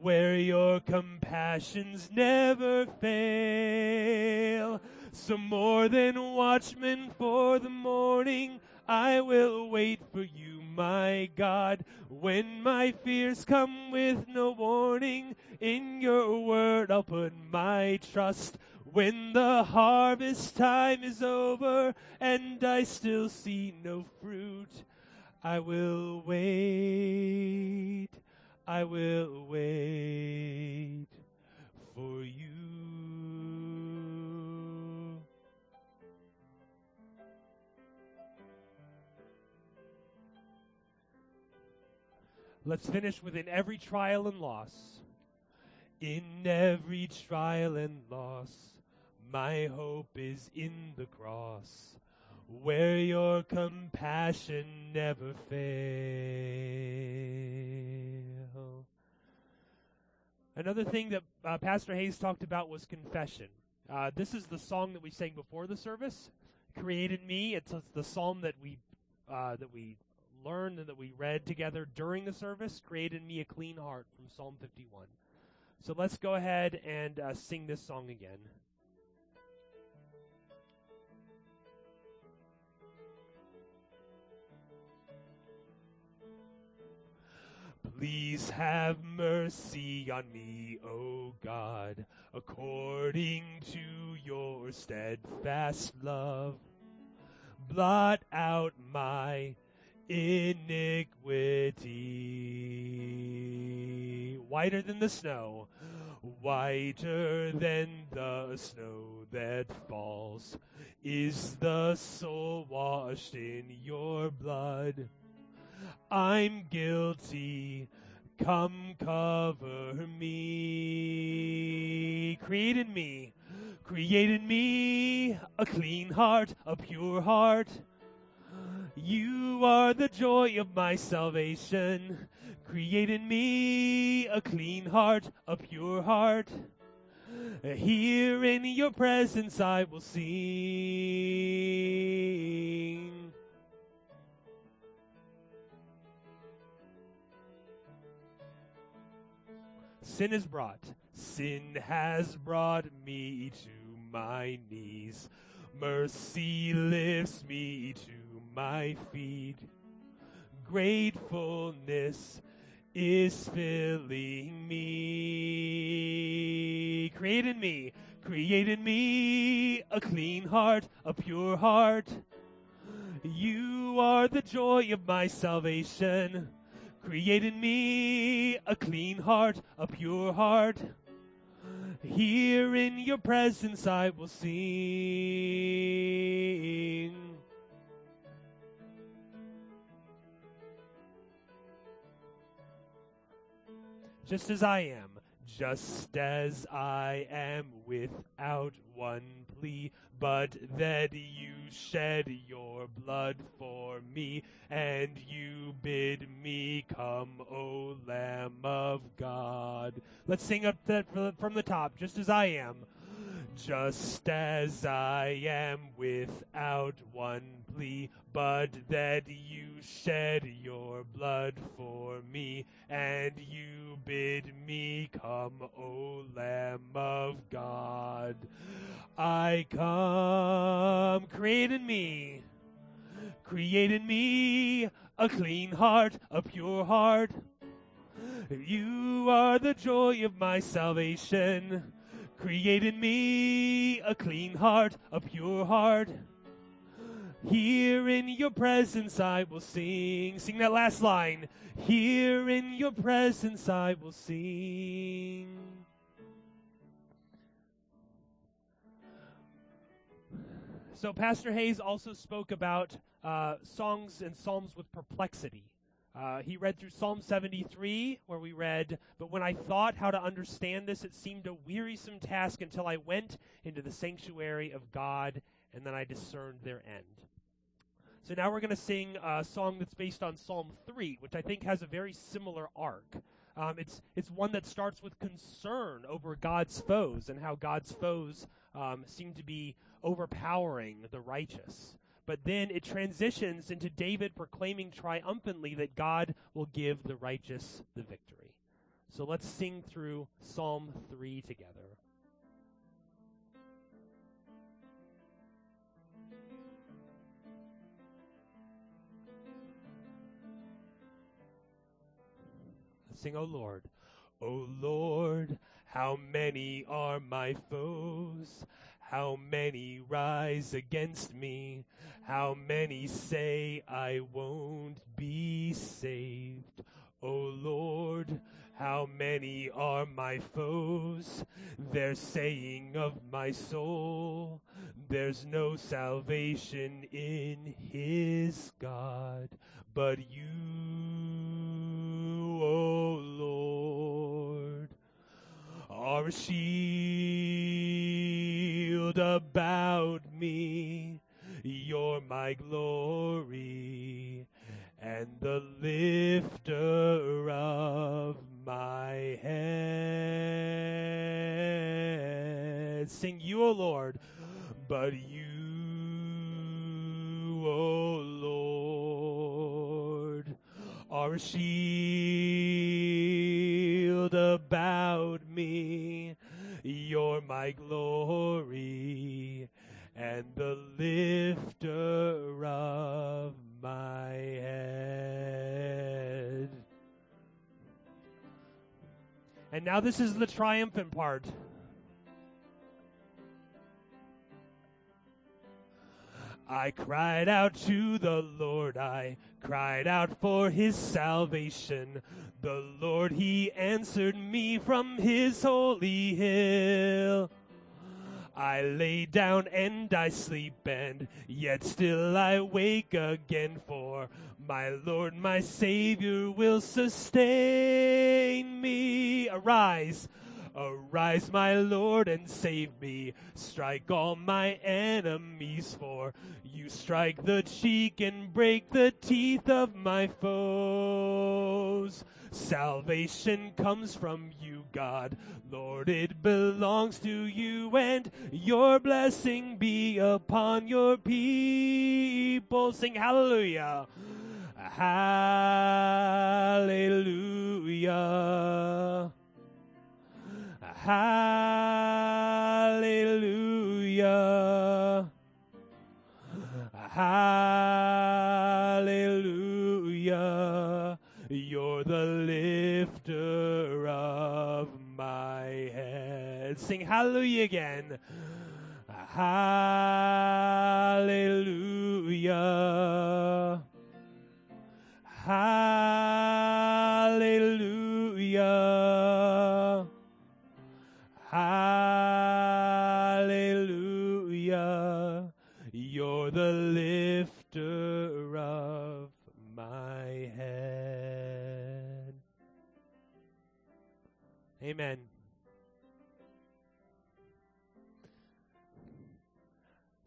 where your compassions never fail. So more than watchmen for the morning, I will wait for you, my God. When my fears come with no warning, in your word I'll put my trust. When the harvest time is over and I still see no fruit, I will wait, I will wait for you. Let's finish with in every trial and loss. In every trial and loss, my hope is in the cross, where your compassion never fails. Another thing that uh, Pastor Hayes talked about was confession. Uh, this is the song that we sang before the service. Created me. It's, it's the psalm that we uh, that we learned and that we read together during the service created me a clean heart from Psalm 51. So let's go ahead and uh, sing this song again. Please have mercy on me, O God, according to your steadfast love. Blot out my iniquity. Whiter than the snow, Whiter than the snow that falls is the soul washed in your blood. I'm guilty. Come cover me. Create in me, create in me a clean heart, a pure heart. You are the joy of my salvation. Create in me a clean heart, a pure heart. Here in your presence I will sing. Sin is brought, sin has brought me to my knees. Mercy lifts me to my feet. Gratefulness is filling me. Create in me, create in me a clean heart, a pure heart. You are the joy of my salvation. Create in me a clean heart, a pure heart. Here in your presence I will sing. Just as I am, just as I am without one plea, but that you shed your blood for me, and you bid me come, O Lamb of God. Let's sing up that from the top, just as I am. Just as I am without one plea, but that you shed your blood for me, and you bid me come, O Lamb of God. I come, create in me, create in me a clean heart, a pure heart. You are the joy of my salvation. Create in me a clean heart, a pure heart. Here in your presence I will sing. Sing that last line. Here in your presence I will sing. So, Pastor Hayes also spoke about uh, songs and psalms with perplexity. Uh, he read through Psalm 73, where we read, But when I thought how to understand this, it seemed a wearisome task until I went into the sanctuary of God, and then I discerned their end. So now we're going to sing a song that's based on Psalm 3, which I think has a very similar arc. Um, it's, it's one that starts with concern over God's foes and how God's foes um, seem to be overpowering the righteous. But then it transitions into David proclaiming triumphantly that God will give the righteous the victory. So let's sing through Psalm 3 together. Sing, O Lord. O Lord, how many are my foes? How many rise against me? How many say I won't be saved? O Lord, how many are my foes? They're saying of my soul, there's no salvation in his God, but you, O Lord, are a about me you're my glory and the lifter of my head. Sing you, O Lord, but you, O Lord, are a shield about me. You're my glory and the lifter of my head. And now this is the triumphant part. I cried out to the Lord, I cried out for his salvation. The Lord, he answered me from his holy hill. I lay down and I sleep, and yet still I wake again, for my Lord, my Savior will sustain me. Arise, arise, my Lord, and save me. Strike all my enemies, for you strike the cheek and break the teeth of my foes. Salvation comes from you, God. Lord, it belongs to you, and your blessing be upon your people. Sing hallelujah. Hallelujah. Hallelujah. Hallelujah. You're the lifter of my head. Sing hallelujah again. Hallelujah. Hallelujah. Hallelujah. Amen.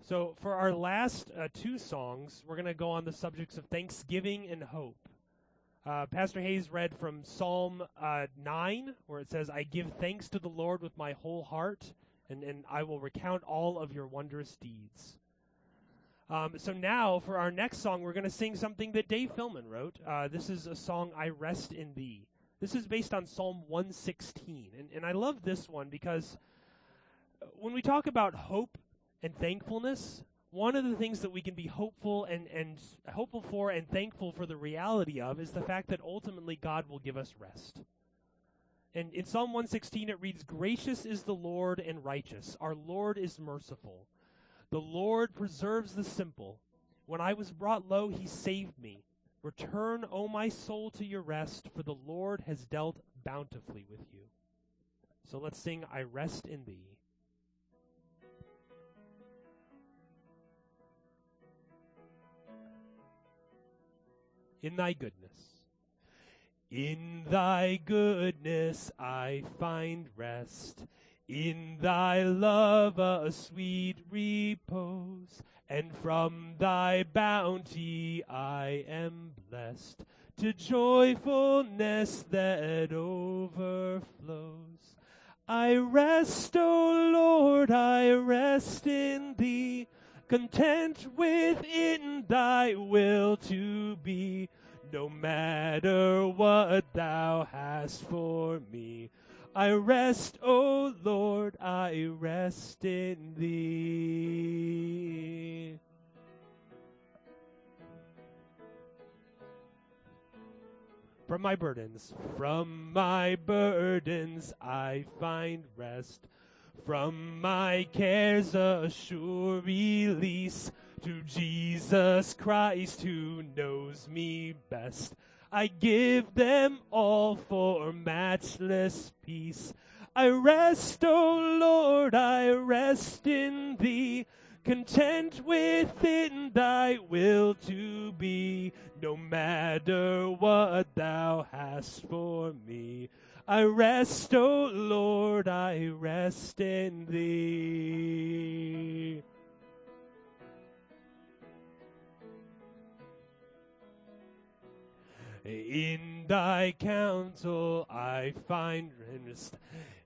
So, for our last uh, two songs, we're going to go on the subjects of thanksgiving and hope. Uh, Pastor Hayes read from Psalm uh, 9, where it says, I give thanks to the Lord with my whole heart, and, and I will recount all of your wondrous deeds. Um, so now, for our next song, we're going to sing something that Dave Philman wrote. Uh, this is a song, I Rest in Thee. This is based on Psalm 116. And, and I love this one because when we talk about hope and thankfulness, one of the things that we can be hopeful and, and hopeful for and thankful for the reality of is the fact that ultimately God will give us rest. And in Psalm 116 it reads, Gracious is the Lord and righteous. Our Lord is merciful. The Lord preserves the simple. When I was brought low, he saved me. Return, O my soul, to your rest, for the Lord has dealt bountifully with you. So let's sing, I rest in thee. in thy goodness. In thy goodness I find rest. In thy love a sweet repose. And from thy bounty I am blessed to joyfulness that overflows. I rest, O Lord, I rest in thee content within thy will to be, no matter what thou hast for me. I rest, O Lord, I rest in thee. From my burdens, from my burdens I find rest from my cares a sure release to Jesus Christ who knows me best. I give them all for matchless peace. I rest, O Lord, I rest in thee, content within thy will to be, no matter what thou hast for me. I rest, O oh Lord, I rest in thee. In thy counsel I find rest.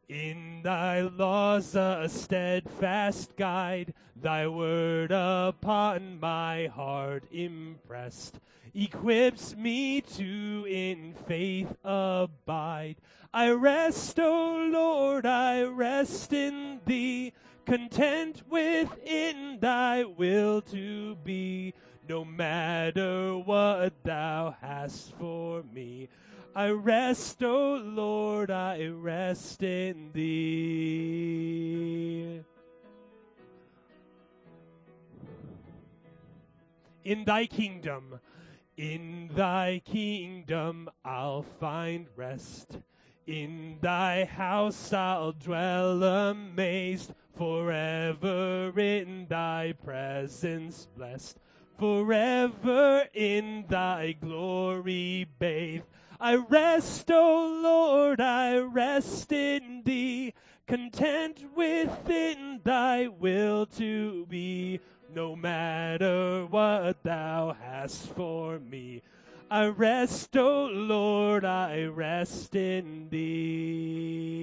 In thy laws a steadfast guide, thy word upon my heart impressed, equips me to in faith abide. I rest, O Lord, I rest in thee, content within thy will to be, no matter what thou hast for me. I rest, O Lord, I rest in thee. in thy kingdom. In thy kingdom I'll find rest. In thy house I'll dwell amazed, forever in thy presence blessed, forever in thy glory bathed. I rest, O Lord, I rest in thee, content within thy will to be no matter what thou hast for me. I rest, O Lord, I rest in thee.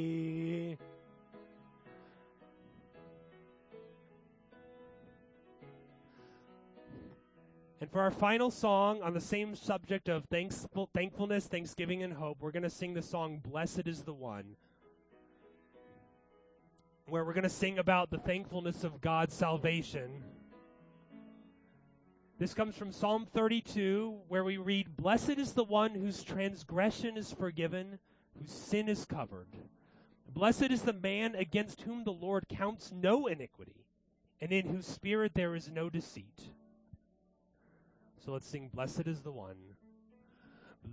And for our final song on the same subject of thankful, thankfulness, thanksgiving, and hope, we're going to sing the song Blessed is the One, where we're going to sing about the thankfulness of God's salvation. This comes from Psalm 32, where we read, Blessed is the one whose transgression is forgiven, whose sin is covered. Blessed is the man against whom the Lord counts no iniquity, and in whose spirit there is no deceit. So let's sing, Blessed is the one.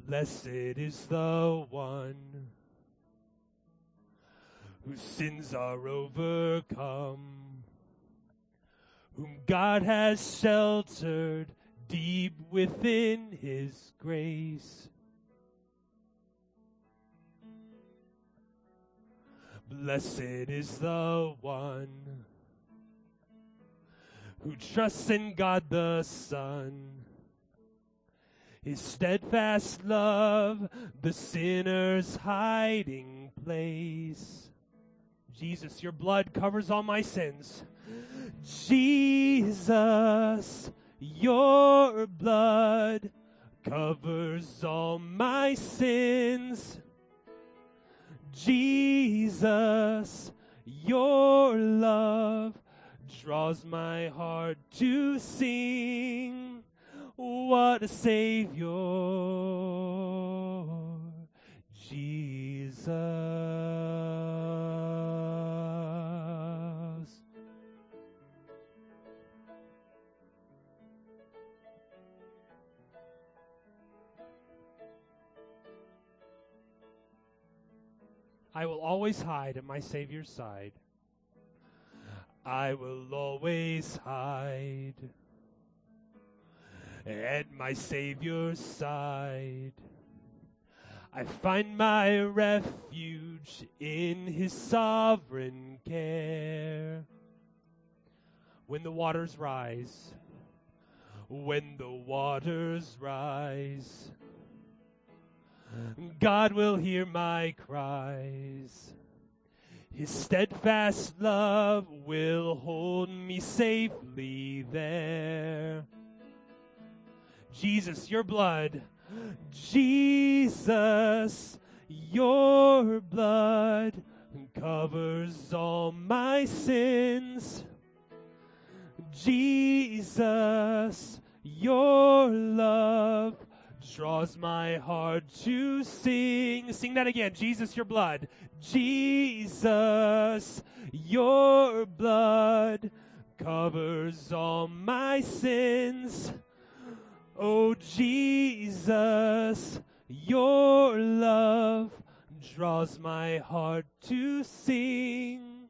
Blessed is the one whose sins are overcome whom God has sheltered deep within his grace. Blessed is the one who trusts in God the Son. His steadfast love, the sinner's hiding place. Jesus, your blood covers all my sins. Jesus, your blood covers all my sins. Jesus, your love draws my heart to sing. What a Savior, Jesus. I will always hide at my Savior's side. I will always hide at my Savior's side. I find my refuge in His sovereign care. When the waters rise, when the waters rise, God will hear my cries. His steadfast love will hold me safely there. Jesus, your blood, Jesus, your blood covers all my sins. Jesus, your love draws my heart to sing. Sing that again. Jesus, your blood. Jesus, your blood covers all my sins. Oh, Jesus, your love draws my heart to sing.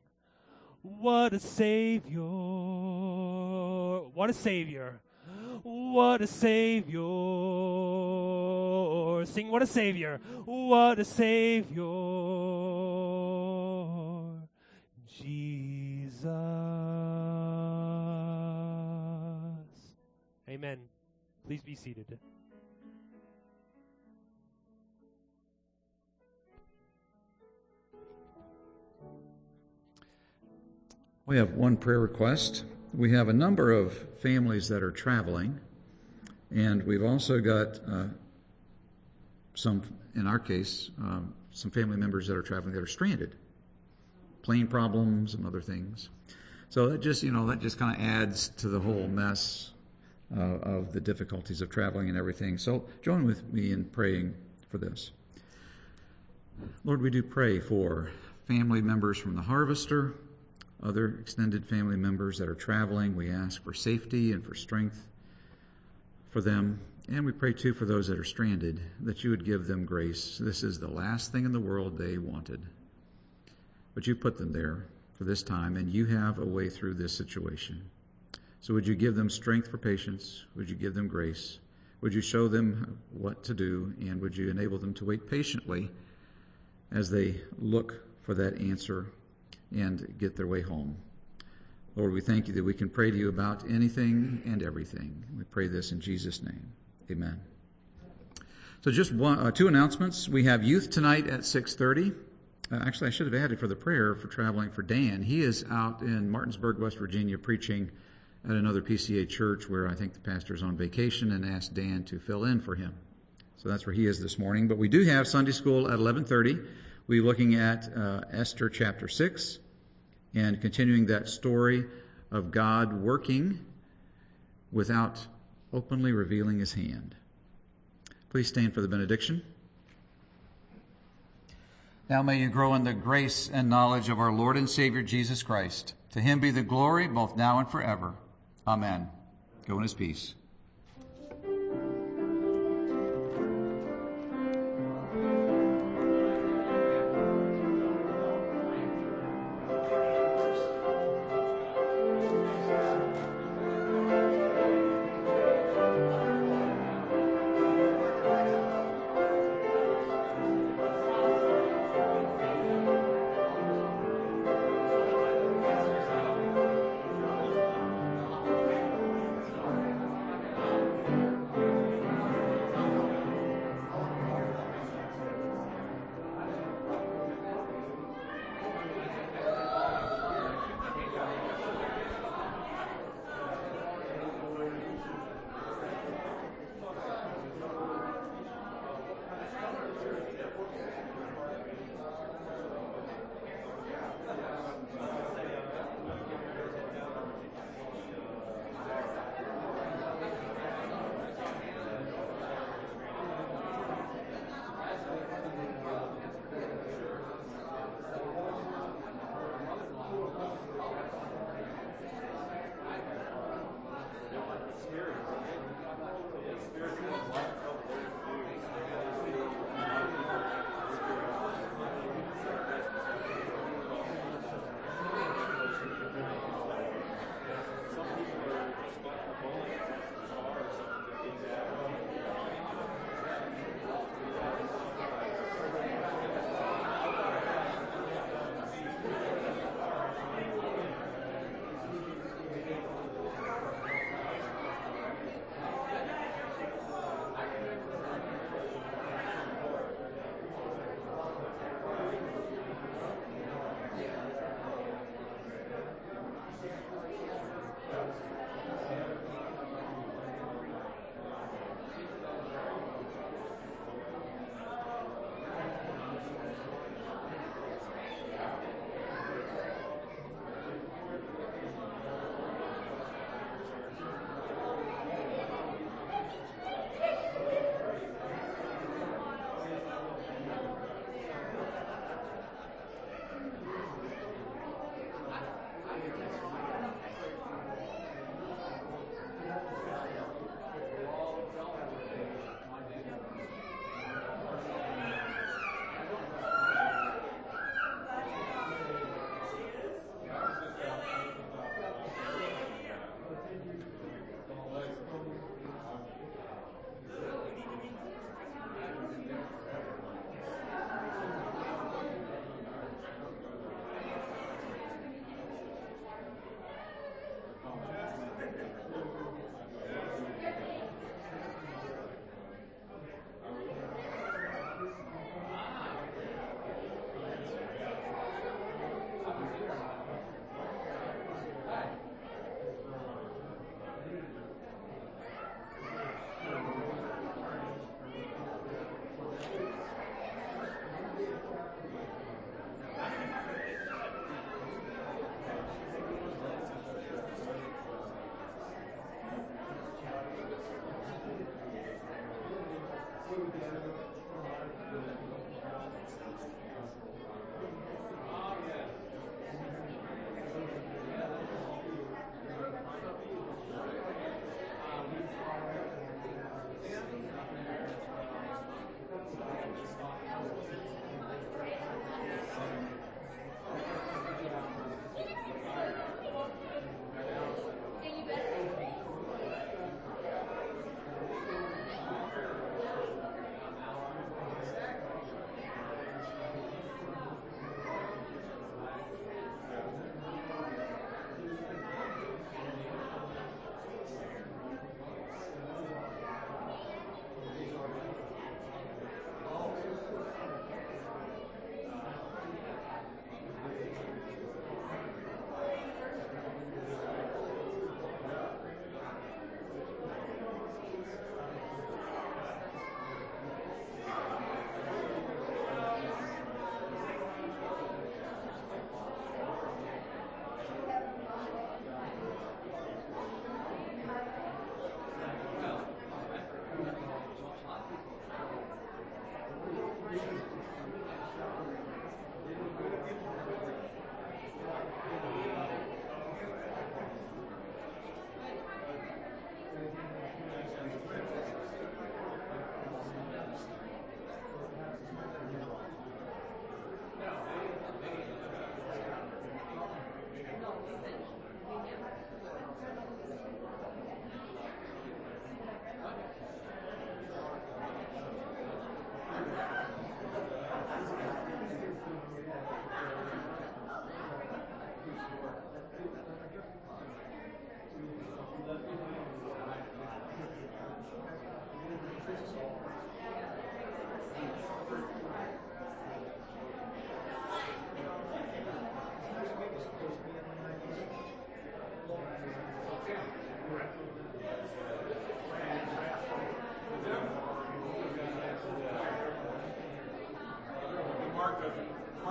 What a Savior. What a Savior. What a Savior. Sing, What a Savior. What a Savior. Jesus. Amen. Please be seated. We have one prayer request. We have a number of families that are traveling, and we've also got uh, some, in our case, um, some family members that are traveling that are stranded, plane problems and other things. So that just, you know, that just kind of adds to the whole mess uh, of the difficulties of traveling and everything. So join with me in praying for this. Lord, we do pray for family members from the harvester other extended family members that are traveling. We ask for safety and for strength. for them. And we pray too for those that are stranded, that you would give them grace. This is the last thing in the world they wanted. But you put them there for this time, and you have a way through this situation. So would you give them strength for patience? Would you give them grace? Would you show them what to do? And would you enable them to wait patiently as they look for that answer and get their way home? Lord, we thank you that we can pray to you about anything and everything. We pray this in Jesus' name. Amen. So just one, uh, two announcements. We have youth tonight at 6.30. Uh, actually, I should have added for the prayer for traveling for Dan. He is out in Martinsburg, West Virginia, preaching at another PCA church where I think the pastor is on vacation and asked Dan to fill in for him. So that's where he is this morning. But we do have Sunday school at 11:30. We're looking at uh, Esther chapter six and continuing that story of God working without openly revealing His hand. Please stand for the benediction. Now may you grow in the grace and knowledge of our Lord and Savior Jesus Christ. To him be the glory both now and forever. Amen. Go in his peace.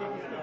Thank you.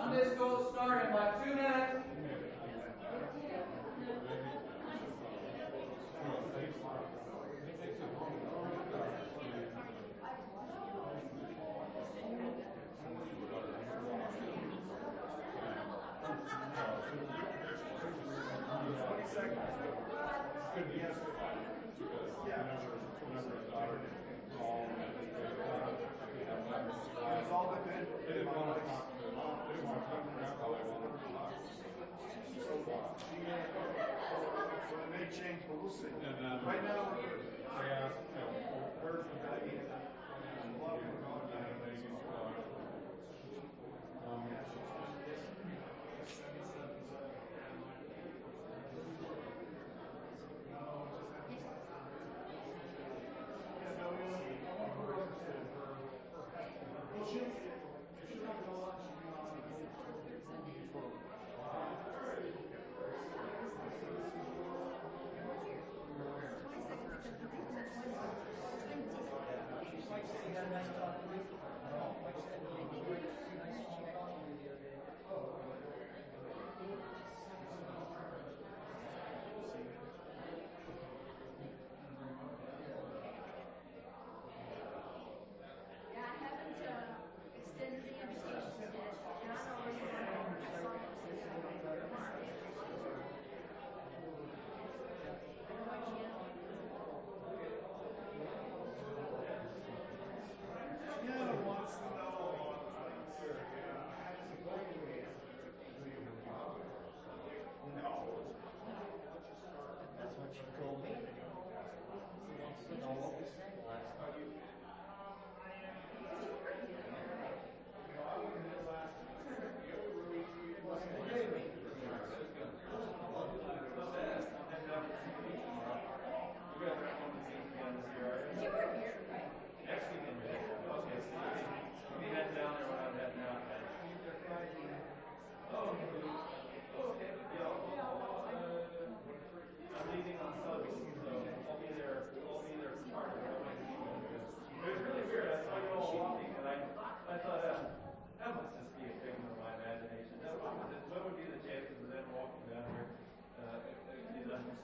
Sunday school start in about two minutes. Twenty seconds.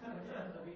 Yeah, the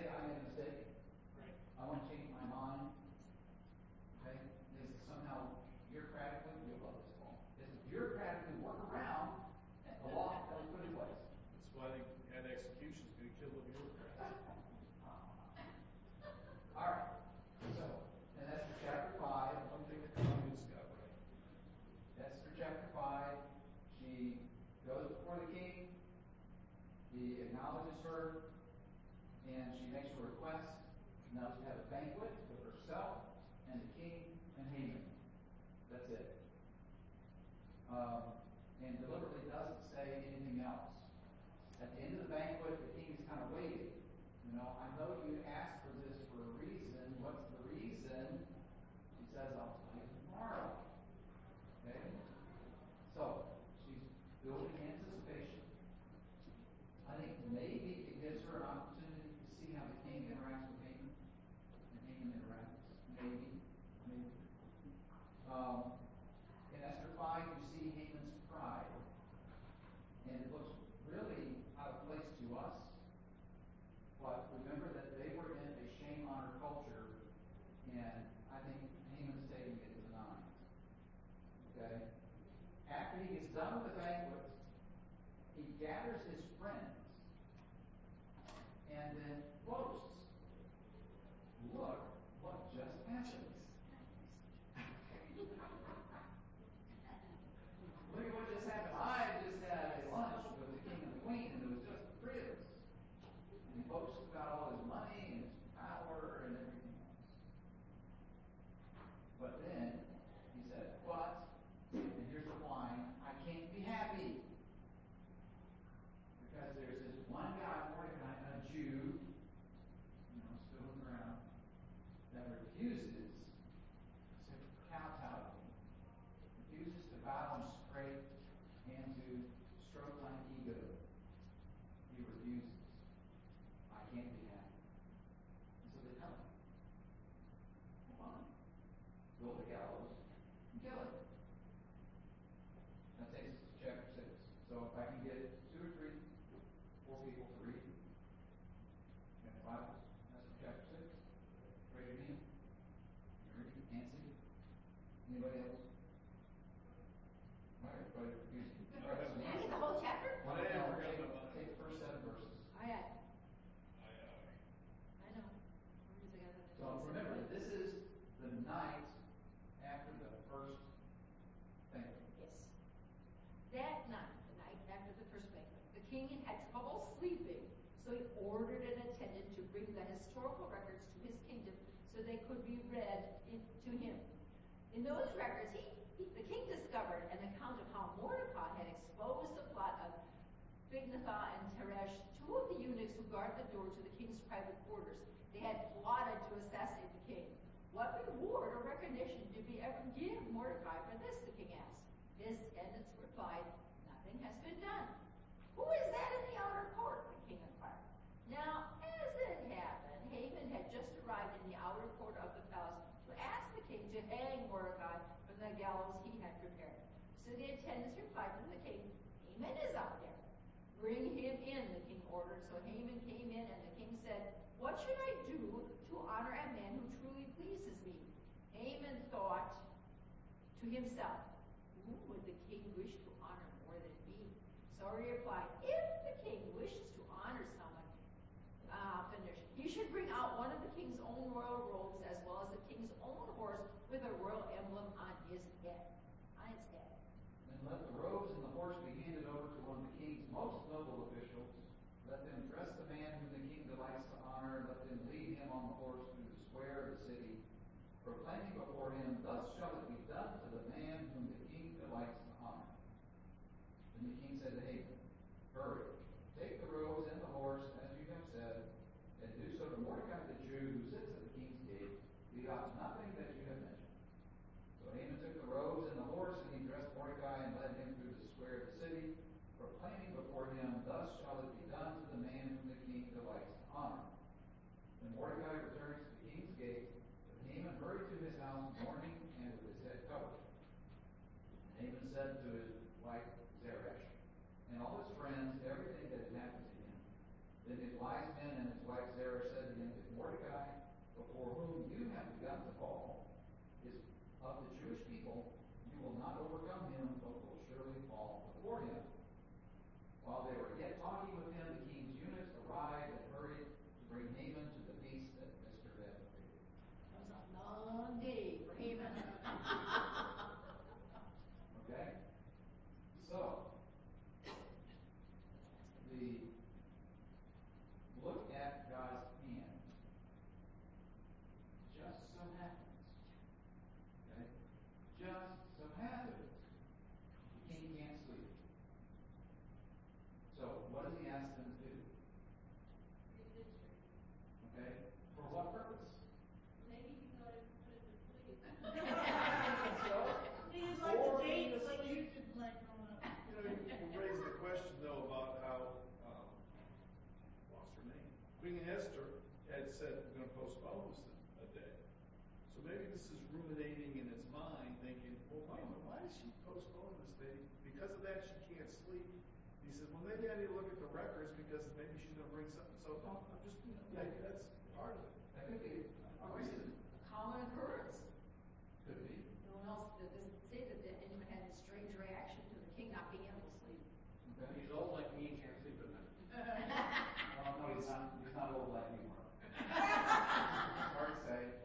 say, I made a bring the historical records to his kingdom so they could be read in, to him. In those records, he, he, the king discovered an account of how Mordecai had exposed the plot of Bigthan and Teresh, two of the eunuchs who guard the door to the king's private quarters. They had plotted to assassinate the king. What reward or recognition did we ever give Mordecai for this? The king asked. His attendants replied, Nothing has been done. Who is that in the outer court? The king inquired. Now, as it happened, Haman had just arrived in the outer court of the palace to ask the king to hang Mordecai from the gallows he had prepared. So the attendants replied to the king, Haman is out there. Bring him in, the king ordered. So Haman came in, and the king said, What should I do to honor a man who truly pleases me? Haman thought to himself, Who would the king wish to honor more than me? So he replied, If the king wishes to honor someone, uh, he should bring out one of the king's own royal robes as well as the king's own horse with a royal emblem on his head. And let the robes and the horse be handed over to one of the king's most noble officials. Let them dress the man whom the king delights to honor, and let them lead him on the horse through the square of the city, proclaiming before him, Thus shall it be done to the man whom the king delights to honor. Then the king said to Haman, Hurry, take the robes and the horse, as you have said, and do so to Mordecai the Jew who sits at the king's gate. Leave out nothing that you have mentioned. So Haman took the robes and the horse, and he dressed Mordecai and led him through the square of the city, proclaiming before him, Thus shall it be done to the man whom the king delights to honor. When Mordecai returned to the king's gate, Haman hurried to his house mourning and with his head covered. And Haman said to his wife Zeresh and all his friends everything that had happened to him. Then his wise men and his wife Zeresh said to him, If Mordecai, before whom you have begun to fall, of the Jewish people, you will not overcome him, but will surely fall before him. While they were yet talking with him, the king's eunuchs arrived and hurried to bring Haman to the feast that Esther had prepared. That was a long day for Haman. Okay? So, the look at God's hand just so happens. Okay? Just so happens. The king can't sleep. So, what does he ask them to do? Okay? For what purpose? Maybe he thought it put it to sleep. So, He's like the or date, he was like you asleep. should play growing up. You know, you you raised the question though about how, um, lost her name. Queen Esther had said, we're gonna postpone this a day. So maybe this is ruminating in his mind, thinking, well, wait a minute, why is she postponing this day? Because of that, she can't sleep. He said, well, maybe I need to look at the records because maybe she's gonna bring something. So, no, I'm just, you know, maybe that's part of it. That could be a reason. Common occurrence. Could be. No one else, that doesn't say that that anyone had a strange reaction to the king not being able to sleep. Okay? He's old like me and can't sleep at night. Well, oh, no, he's not, he's not old like you are. Hard to say.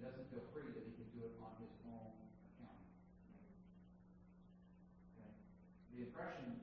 He doesn't feel free that he can do it on his own account. Okay? The impression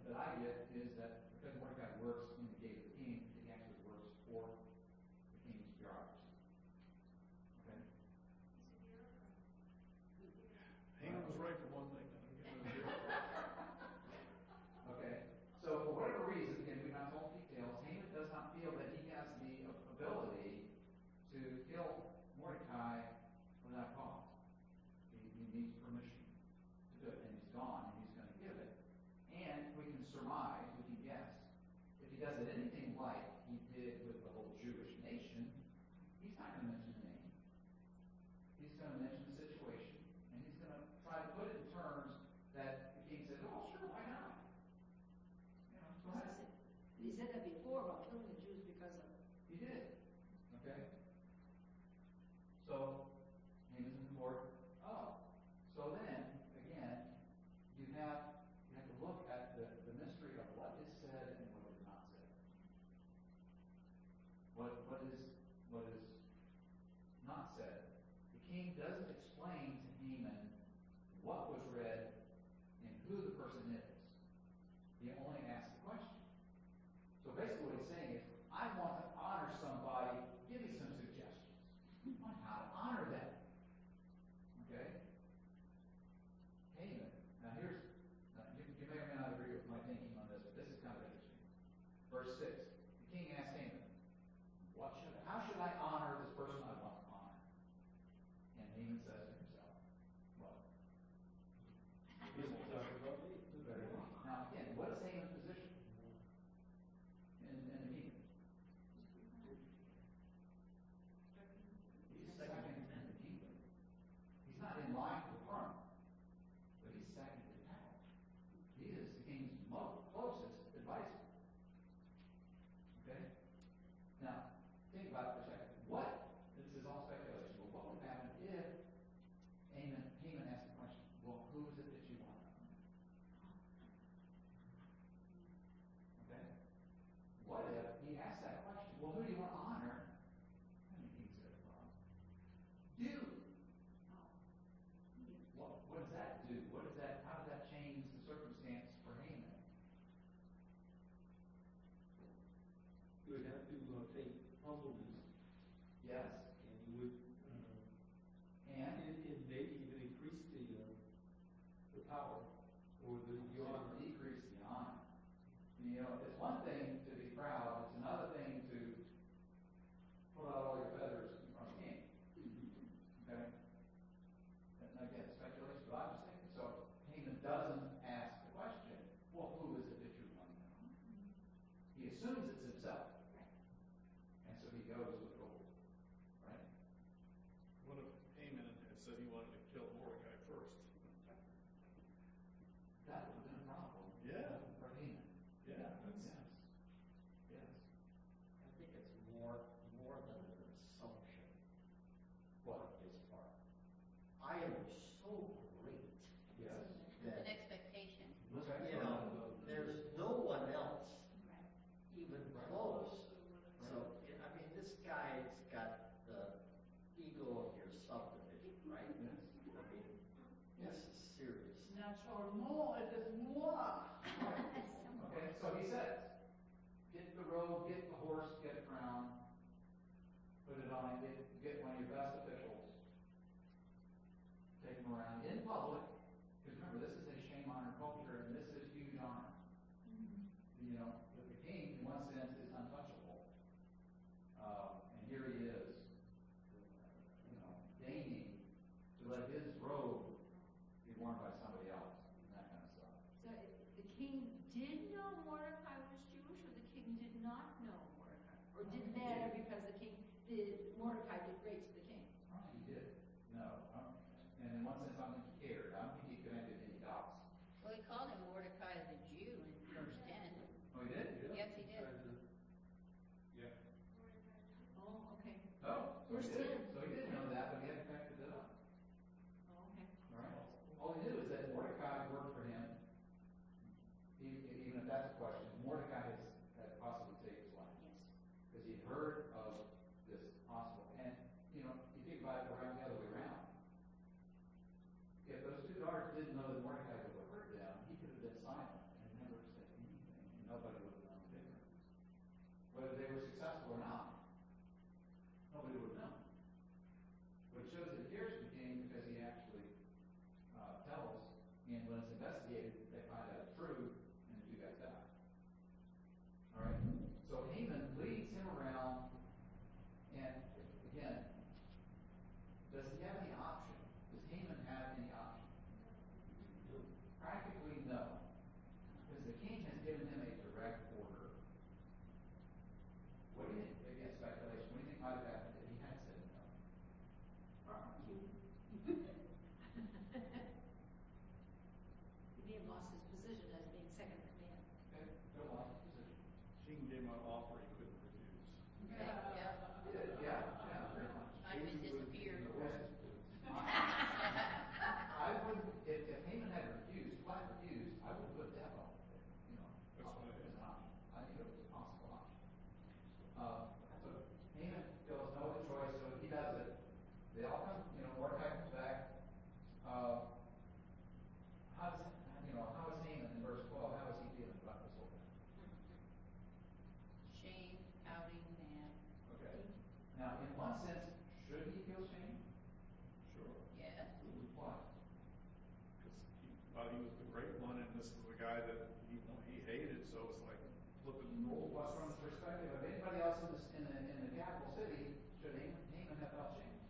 what, from the perspective of anybody else in, this, in, the, in the capital city, should Haman, Haman have felt shame?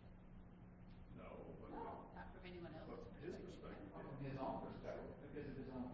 No. But No, not from anyone else. But his perspective. From his own perspective, because of his own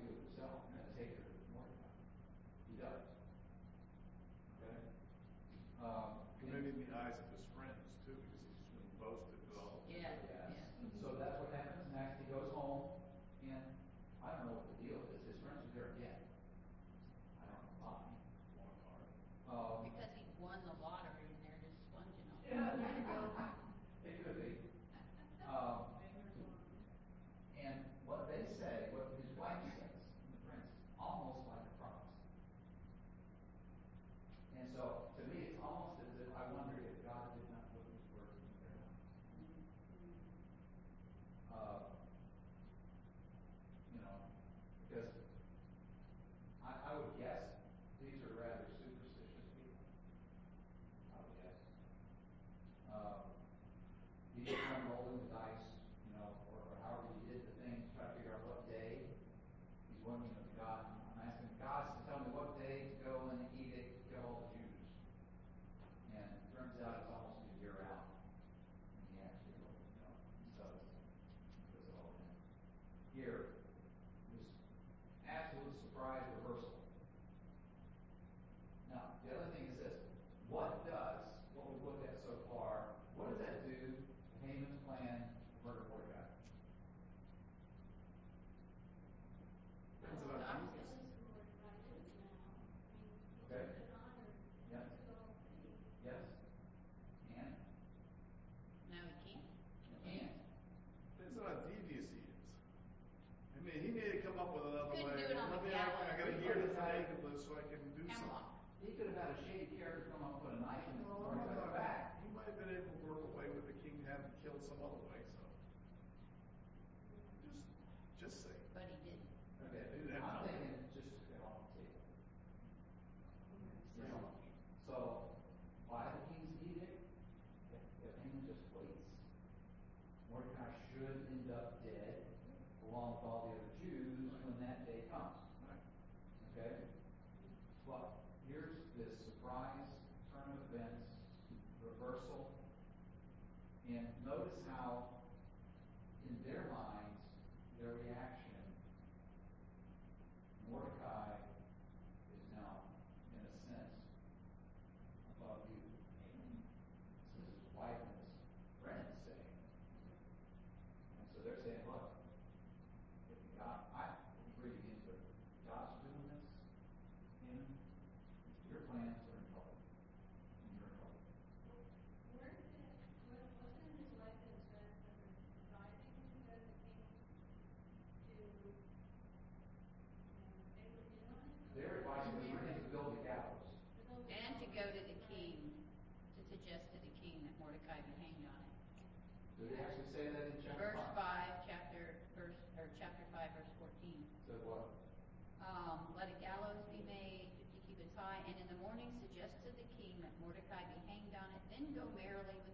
Does it actually say that in chapter Verse 5? five, chapter, verse, or chapter five, verse fourteen. Says what? Um, let a gallows be made to cubits high, and in the morning suggest to the king that Mordecai be hanged on it, then go merrily with